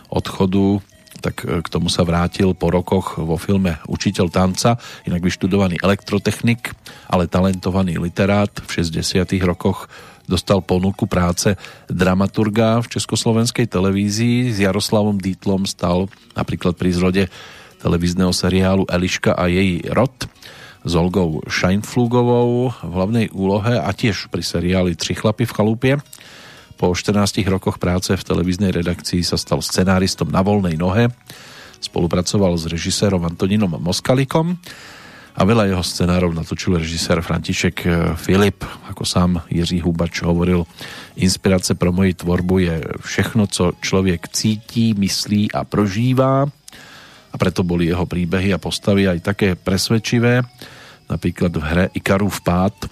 [SPEAKER 1] odchodu, tak e, k tomu sa vrátil po rokoch vo filme Učiteľ tanca, inak vyštudovaný elektrotechnik, ale talentovaný literát v 60. rokoch dostal ponuku práce dramaturga v Československej televízii. S Jaroslavom Dítlom stal napríklad pri zrode televízneho seriálu Eliška a jej rod s Olgou Scheinflugovou v hlavnej úlohe a tiež pri seriáli Tři chlapy v chalúpie. Po 14 rokoch práce v televíznej redakcii sa stal scenáristom na voľnej nohe. Spolupracoval s režisérom Antoninom Moskalikom a veľa jeho scenárov natočil režisér František Filip. Ako sám Jiří Hubač hovoril, inspirace pro moji tvorbu je všechno, co člověk cítí, myslí a prožívá a preto boli jeho príbehy a postavy aj také presvedčivé, napríklad v hre Ikarův pád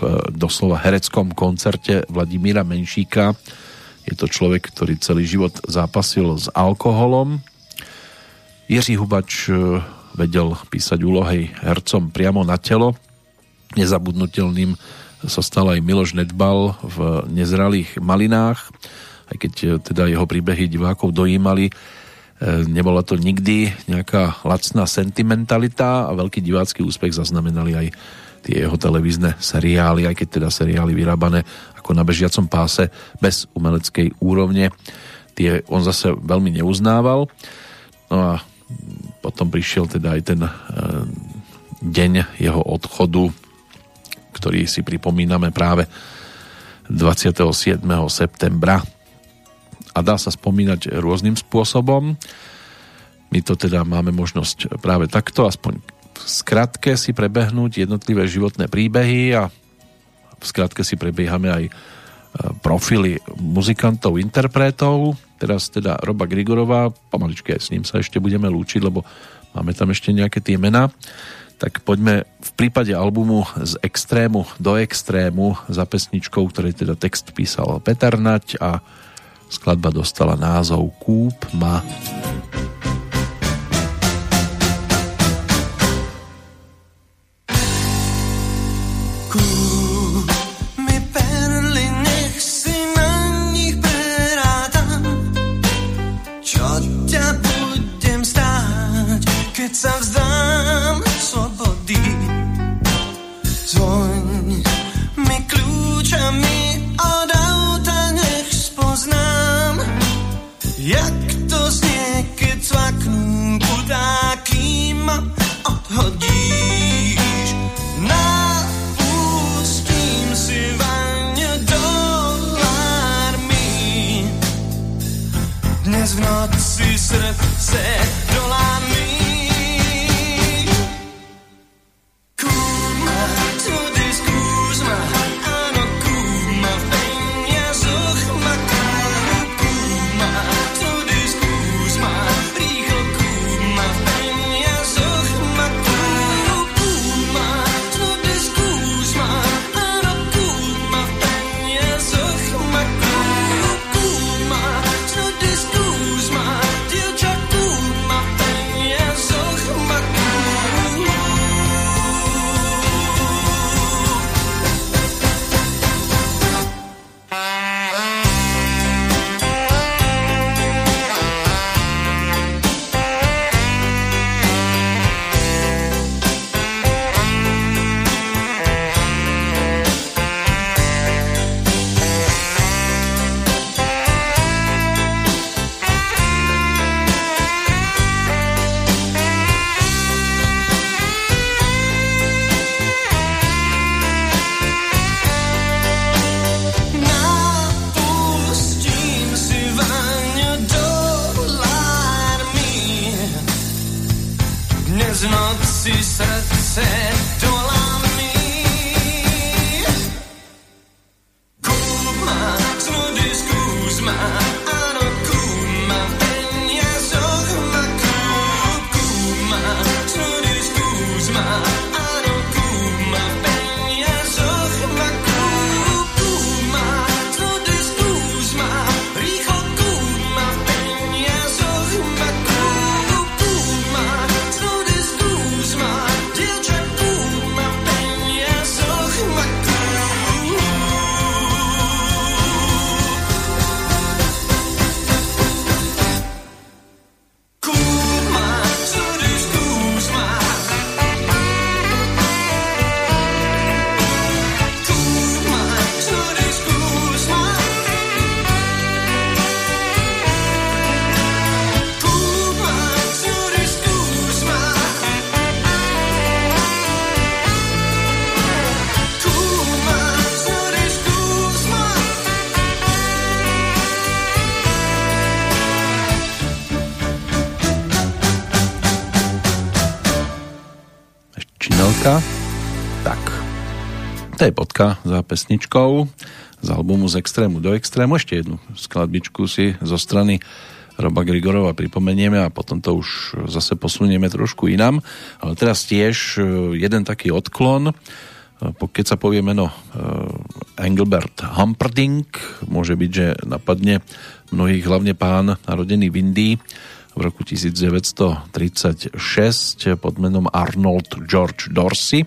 [SPEAKER 1] v doslova hereckom koncerte Vladimíra Menšíka. Je to človek, ktorý celý život zápasil s alkoholom. Jiří Hubač e, vedel písať úlohy hercom priamo na telo. Nezabudnutelným sa stal aj Miloš Nedbal v Nezralých malinách, aj keď e, teda jeho príbehy divákov dojímali, E, nebola to nikdy nejaká lacná sentimentalita a veľký divácky úspech zaznamenali aj tie jeho televízne seriály, aj keď teda seriály vyrábané ako na bežiacom páse bez umeleckej úrovne. Tie on zase veľmi neuznával. No a potom prišiel teda aj ten e, deň jeho odchodu, ktorý si pripomíname práve 27. septembra a dá sa spomínať rôznym spôsobom. My to teda máme možnosť práve takto, aspoň v skratke si prebehnúť jednotlivé životné príbehy a v skratke si prebiehame aj e, profily muzikantov, interpretov. Teraz teda Roba Grigorová, pomaličky aj s ním sa ešte budeme lúčiť, lebo máme tam ešte nejaké tie mená. Tak poďme v prípade albumu z extrému do extrému za pesničkou, ktorej teda text písal Peter Nať a Skladba dostala názov Kúp ma.
[SPEAKER 7] sa
[SPEAKER 1] bodka za pesničkou z albumu Z extrému do extrému. Ešte jednu skladbičku si zo strany Roba Grigorova pripomenieme a potom to už zase posunieme trošku inám. Ale teraz tiež e, jeden taký odklon. E, keď sa povie meno e, Engelbert Humperdinck, môže byť, že napadne mnohých hlavne pán narodený v Indii, v roku 1936 pod menom Arnold George Dorsey,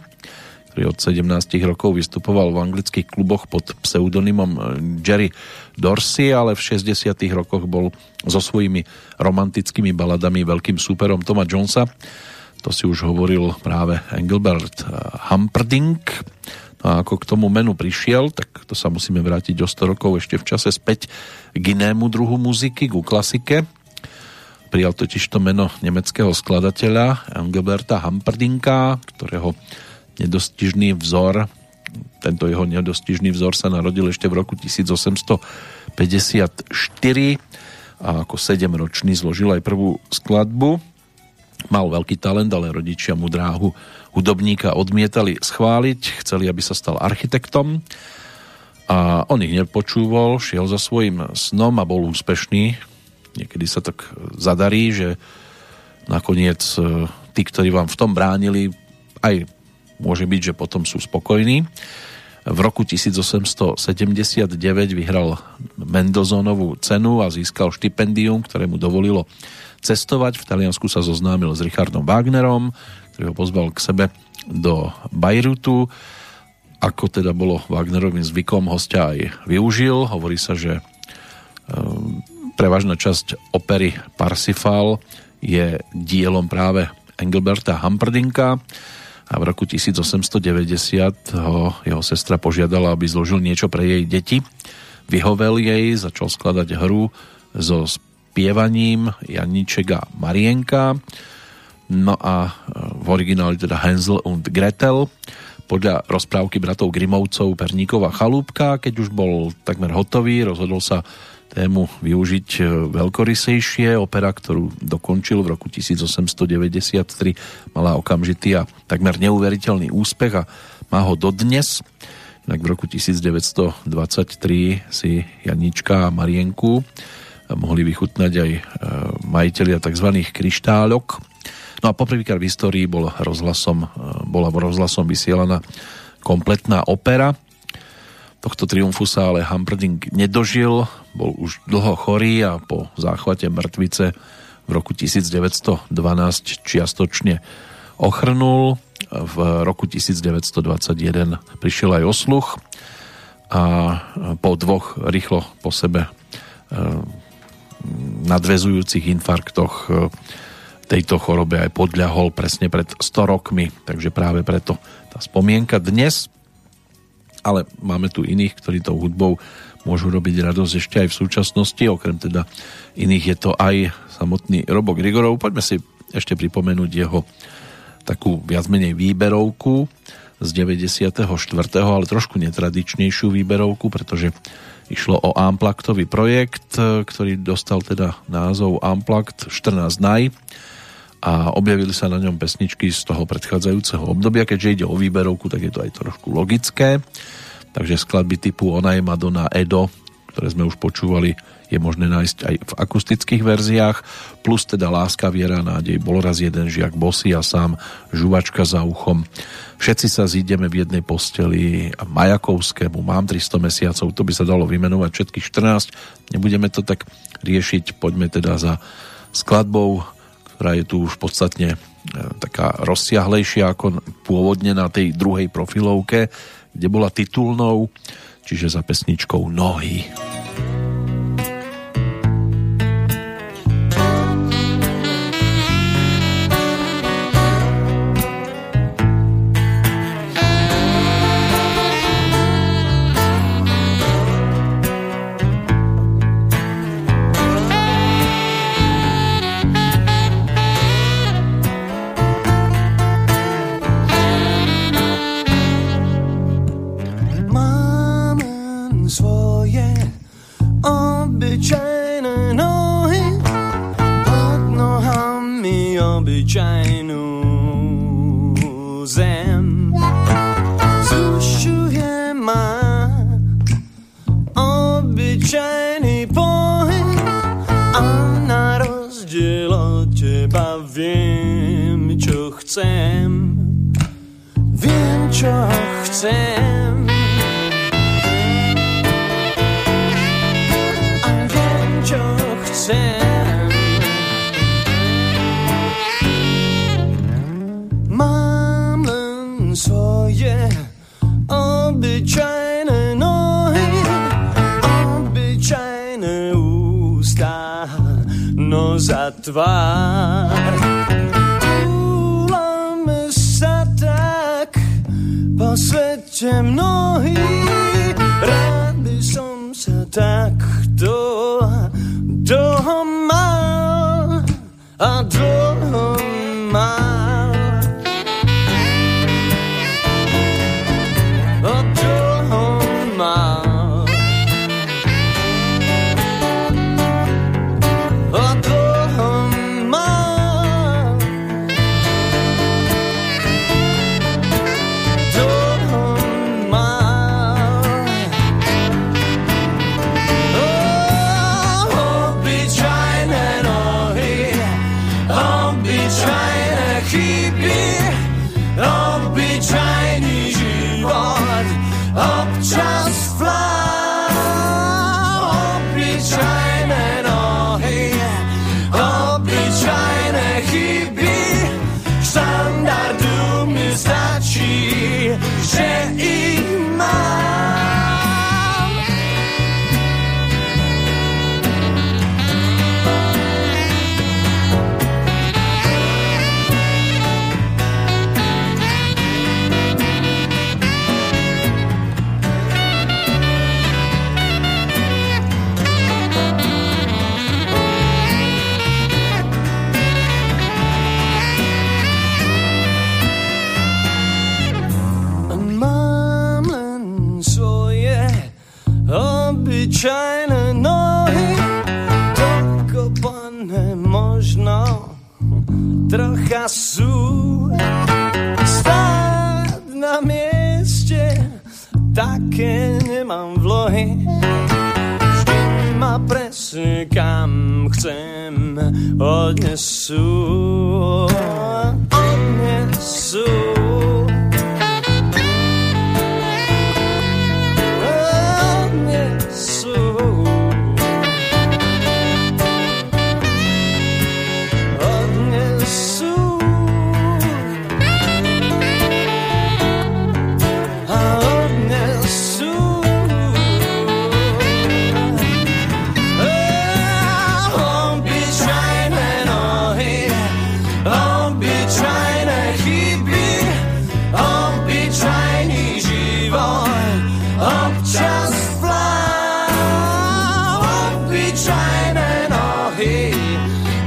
[SPEAKER 1] ktorý od 17 rokov vystupoval v anglických kluboch pod pseudonymom eh, Jerry Dorsey, ale v 60 rokoch bol so svojimi romantickými baladami veľkým súperom Toma Jonesa. To si už hovoril práve Engelbert eh, Humperdinck. No a ako k tomu menu prišiel, tak to sa musíme vrátiť o 100 rokov ešte v čase späť k inému druhu muziky, ku klasike. Prijal totiž to meno nemeckého skladateľa Engelberta Hamperdinka, ktorého nedostižný vzor, tento jeho nedostižný vzor sa narodil ešte v roku 1854 a ako 7-ročný zložil aj prvú skladbu. Mal veľký talent, ale rodičia mu dráhu hudobníka odmietali schváliť, chceli, aby sa stal architektom. A on ich nepočúval, šiel za svojim snom a bol úspešný. Niekedy sa tak zadarí, že nakoniec e, tí, ktorí vám v tom bránili, aj môže byť, že potom sú spokojní. V roku 1879 vyhral Mendelsonovú cenu a získal štipendium, ktoré mu dovolilo cestovať. V Taliansku sa zoznámil s Richardom Wagnerom, ktorý ho pozval k sebe do Bajrutu. Ako teda bolo Wagnerovým zvykom, hostia aj využil. Hovorí sa, že ehm, prevažná časť opery Parsifal je dielom práve Engelberta Hamperdinka a v roku 1890 ho jeho sestra požiadala, aby zložil niečo pre jej deti. Vyhovel jej, začal skladať hru so spievaním Janíček a Marienka. No a v origináli teda Hansel und Gretel podľa rozprávky bratov Grimovcov Perníková chalúbka. Keď už bol takmer hotový, rozhodol sa tému využiť e, veľkorysejšie. Opera, ktorú dokončil v roku 1893, mala okamžitý a takmer neuveriteľný úspech a má ho dodnes. Inak v roku 1923 si Janíčka a Marienku mohli vychutnať aj e, majiteľia tzv. kryštálok. No a poprvýkrát v histórii bol rozhlasom, e, bola rozhlasom vysielaná kompletná opera Tohto triumfu sa ale Humperdinck nedožil, bol už dlho chorý a po záchvate mŕtvice v roku 1912 čiastočne ochrnul. V roku 1921 prišiel aj osluch a po dvoch rýchlo po sebe e, nadvezujúcich infarktoch e, tejto chorobe aj podľahol presne pred 100 rokmi, takže práve preto tá spomienka dnes ale máme tu iných, ktorí tou hudbou môžu robiť radosť ešte aj v súčasnosti, okrem teda iných je to aj samotný Robo Grigorov. Poďme si ešte pripomenúť jeho takú viac menej výberovku z 94. ale trošku netradičnejšiu výberovku, pretože išlo o Amplaktový projekt, ktorý dostal teda názov Amplakt 14 naj a objavili sa na ňom pesničky z toho predchádzajúceho obdobia, keďže ide o výberovku, tak je to aj trošku logické. Takže skladby typu Ona je Madonna, Edo, ktoré sme už počúvali, je možné nájsť aj v akustických verziách, plus teda Láska, viera, nádej, bol raz jeden žiak, bosy a sám, žuvačka za uchom. Všetci sa zídeme v jednej posteli a Majakovskému, mám 300 mesiacov, to by sa dalo vymenovať všetkých 14, nebudeme to tak riešiť, poďme teda za skladbou ktorá je tu už podstatne e, taká rozsiahlejšia ako pôvodne na tej druhej profilovke, kde bola titulnou, čiže za pesničkou Nohy. Nohy.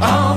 [SPEAKER 1] on.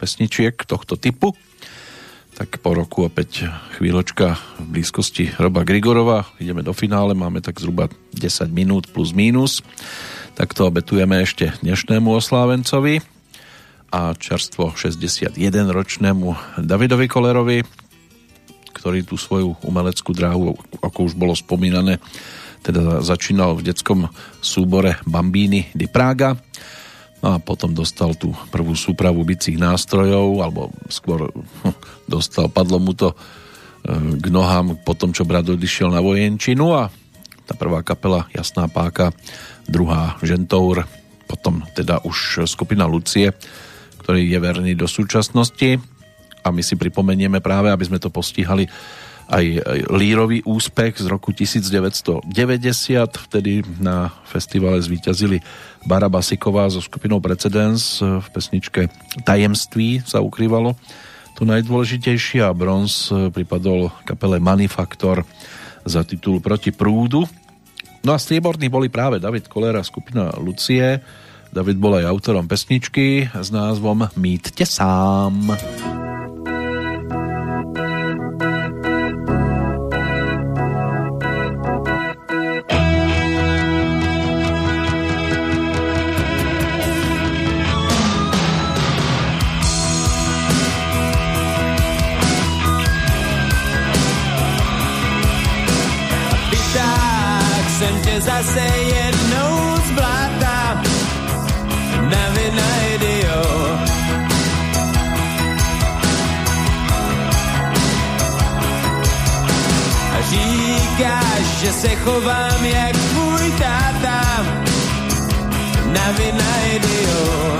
[SPEAKER 1] Pesničiek tohto typu. Tak po roku opäť chvíľočka v blízkosti Roba Grigorova. Ideme do finále, máme tak zhruba 10 minút plus mínus. Tak to obetujeme ešte dnešnému oslávencovi a čerstvo 61-ročnému Davidovi Kolerovi, ktorý tú svoju umeleckú dráhu, ako už bolo spomínané, teda začínal v detskom súbore Bambíny di Praga No a potom dostal tú prvú súpravu bicích nástrojov, alebo skôr hm, dostal, padlo mu to e, k nohám po tom, čo brat odišiel na vojenčinu a tá prvá kapela Jasná páka, druhá Žentour, potom teda už skupina Lucie, ktorý je verný do súčasnosti. A my si pripomenieme práve, aby sme to postihali aj lírový úspech z roku 1990. Vtedy na festivale zvíťazili Bara Basiková so skupinou Precedence v pesničke Tajemství sa ukrývalo. Tu najdôležitejšie a bronz pripadol kapele Manifaktor za titul Proti prúdu. No a strieborní boli práve David Kolera, skupina Lucie. David bol aj autorom pesničky s názvom Mýtte sám.
[SPEAKER 8] zase že se chovám jak můj táta na video. Už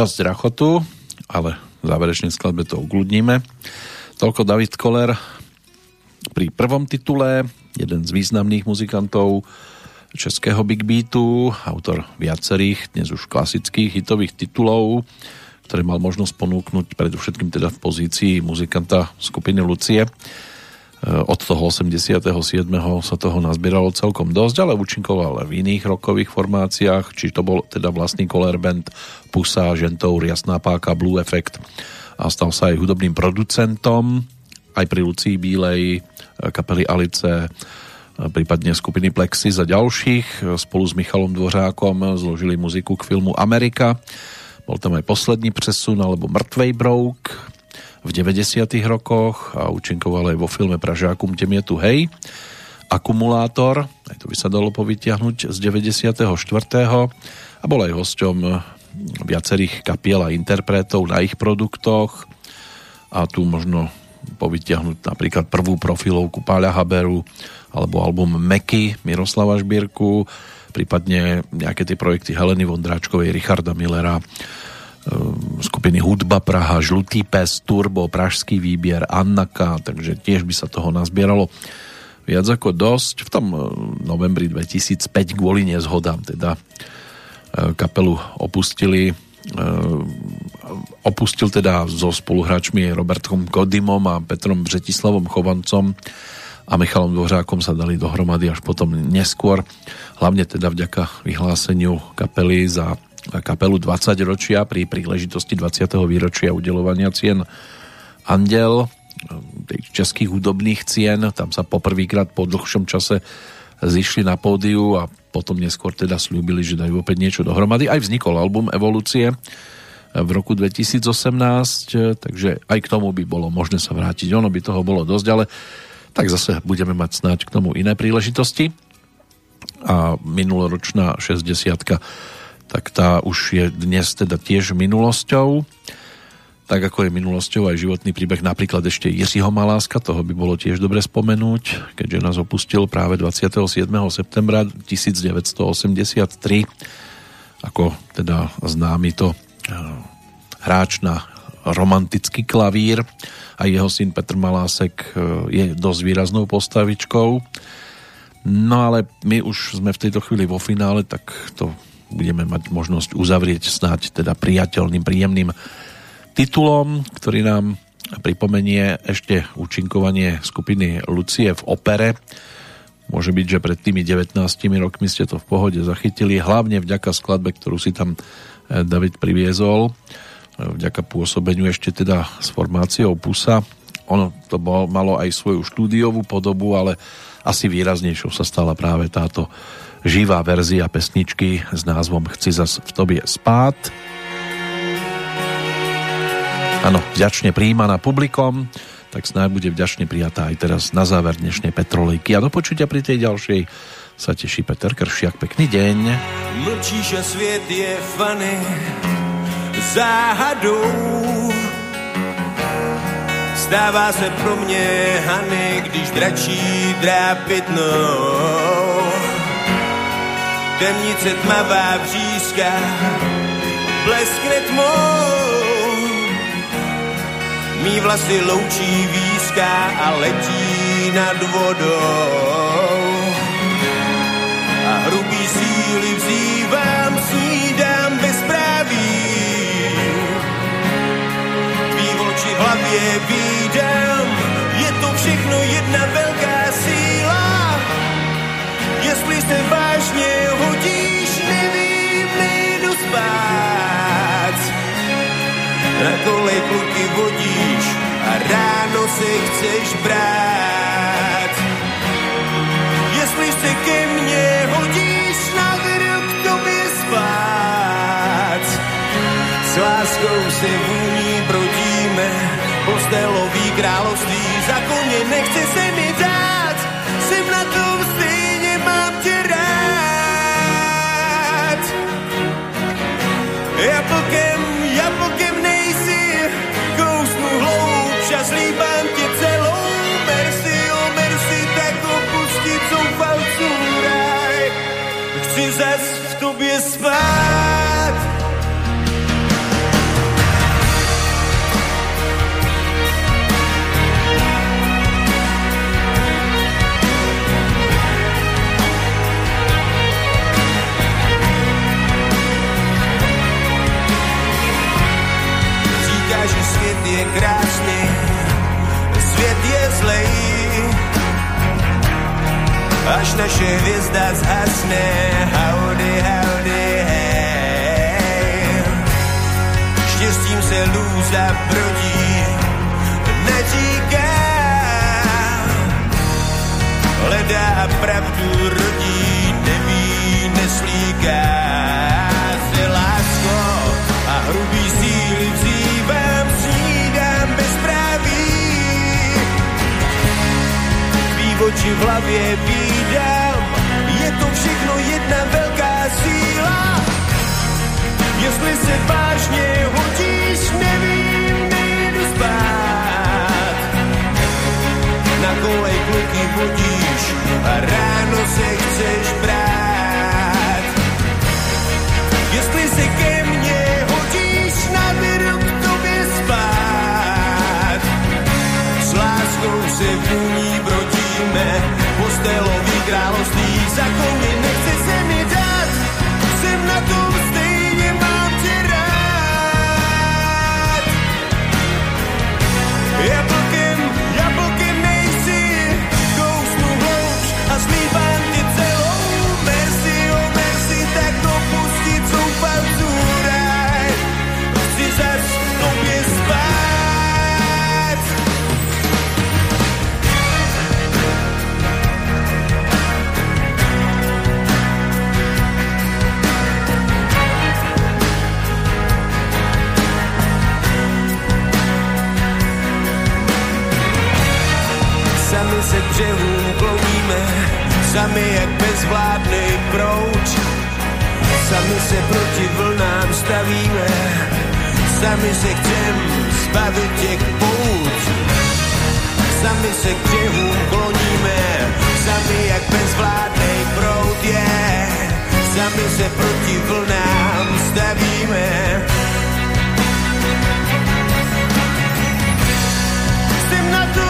[SPEAKER 1] dosť rachotu, ale záverečne skladbe to ugludníme. Toľko David Koller pri prvom titule, jeden z významných muzikantov českého Big Beatu, autor viacerých, dnes už klasických hitových titulov, ktoré mal možnosť ponúknuť predovšetkým teda v pozícii muzikanta skupiny Lucie. Od toho 87. sa toho nazbieralo celkom dosť, ale účinkoval v iných rokových formáciách, či to bol teda vlastný Color Band, Pusa, Žentour, Jasná páka, Blue Effect a stal sa aj hudobným producentom aj pri Lucii Bílej, kapely Alice, prípadne skupiny Plexis a ďalších. Spolu s Michalom Dvořákom zložili muziku k filmu Amerika. Bol tam aj posledný presun alebo Mrtvej brouk v 90. rokoch a účinkoval aj vo filme Pražákum Tem je tu hej. Akumulátor, aj to by sa dalo povytiahnuť z 94. a bol aj hosťom viacerých kapiel a interpretov na ich produktoch a tu možno povytiahnuť napríklad prvú profilovku Páľa Haberu alebo album Meky Miroslava Šbírku, prípadne nejaké tie projekty Heleny Vondráčkovej, Richarda Millera, skupiny Hudba Praha, Žlutý pes, Turbo, Pražský výbier, Annaka, takže tiež by sa toho nazbieralo viac ako dosť. V tom ehm, novembri 2005 kvôli nezhodám teda ehm, kapelu opustili opustil teda so spoluhráčmi Robertom Kodimom a Petrom Břetislavom Chovancom a Michalom Dvořákom sa dali dohromady až potom neskôr, hlavne teda vďaka vyhláseniu kapely za kapelu 20 ročia pri príležitosti 20. výročia udelovania cien Andel, tých českých hudobných cien, tam sa poprvýkrát po dlhšom čase zišli na pódiu a potom neskôr teda slúbili, že dajú opäť niečo dohromady. Aj vznikol album Evolúcie v roku 2018, takže aj k tomu by bolo možné sa vrátiť. Ono by toho bolo dosť, ale tak zase budeme mať snáď k tomu iné príležitosti. A minuloročná 60 tak tá už je dnes teda tiež minulosťou. Tak ako je minulosťou aj životný príbeh napríklad ešte Jiřího Maláska, toho by bolo tiež dobre spomenúť, keďže nás opustil práve 27. septembra 1983 ako teda známy to eh, hráč na romantický klavír a jeho syn Petr Malásek e, je dosť výraznou postavičkou. No ale my už sme v tejto chvíli vo finále, tak to budeme mať možnosť uzavrieť snáď teda priateľným, príjemným titulom, ktorý nám pripomenie ešte účinkovanie skupiny Lucie v opere. Môže byť, že pred tými 19 rokmi ste to v pohode zachytili, hlavne vďaka skladbe, ktorú si tam e, David priviezol vďaka pôsobeniu ešte teda s formáciou Pusa. Ono to bol, malo aj svoju štúdiovú podobu, ale asi výraznejšou sa stala práve táto živá verzia pesničky s názvom Chci zas v tobie spát. Áno, vďačne príjmaná publikom, tak snáď bude vďačne prijatá aj teraz na záver dnešnej Petrolejky. A do počutia pri tej ďalšej sa teší Peter Kršiak. Pekný deň.
[SPEAKER 8] Mlčíš a svět je fany, záhadou. Stává se pro mě Hany, když dračí drápit nou. Temnice tmavá vřízka bleskne tmou. Mí vlasy loučí výzka a letí nad vodou. A hrubý síly vzývám, snídám bezpráví hlavě vídám, je to všechno jedna velká síla. Jestli se vážně Na kolej kluky vodíš a ráno se chceš brát. Jestli se ke mně hodíš, na k tobě spát. S láskou se vůní brodíme, postelový království, za koně nechce se mi tobě spát. Říká, že svět je krásný, svět je zlej až naše hvězda zhasne. Howdy, howdy, hey. Štěstím se lůza brodí, netíká. Hledá pravdu, rodí, neví, neslíká. Tvý oči v hlavě vídám, je to všechno jedna velká síla. Jestli se vážně hodíš, nevím, nejdu spát. Na kolej kluky vodíš a ráno se chceš brát. Jestli se ke mně hodíš, naberu k tobě spát. S láskou se v ní brodíme, postelový království za koně nechce se mi dát. Jsem na tom stejně, mám tě rád. Jablkem, břehům klouníme, sami jak bezvládný prout. Sami se proti vlnám stavíme, sami se chcem zbavit těch pout. Sami se k břehům kloníme, sami jak bezvládný prout je. Sami se proti vlnám stavíme, jsem na to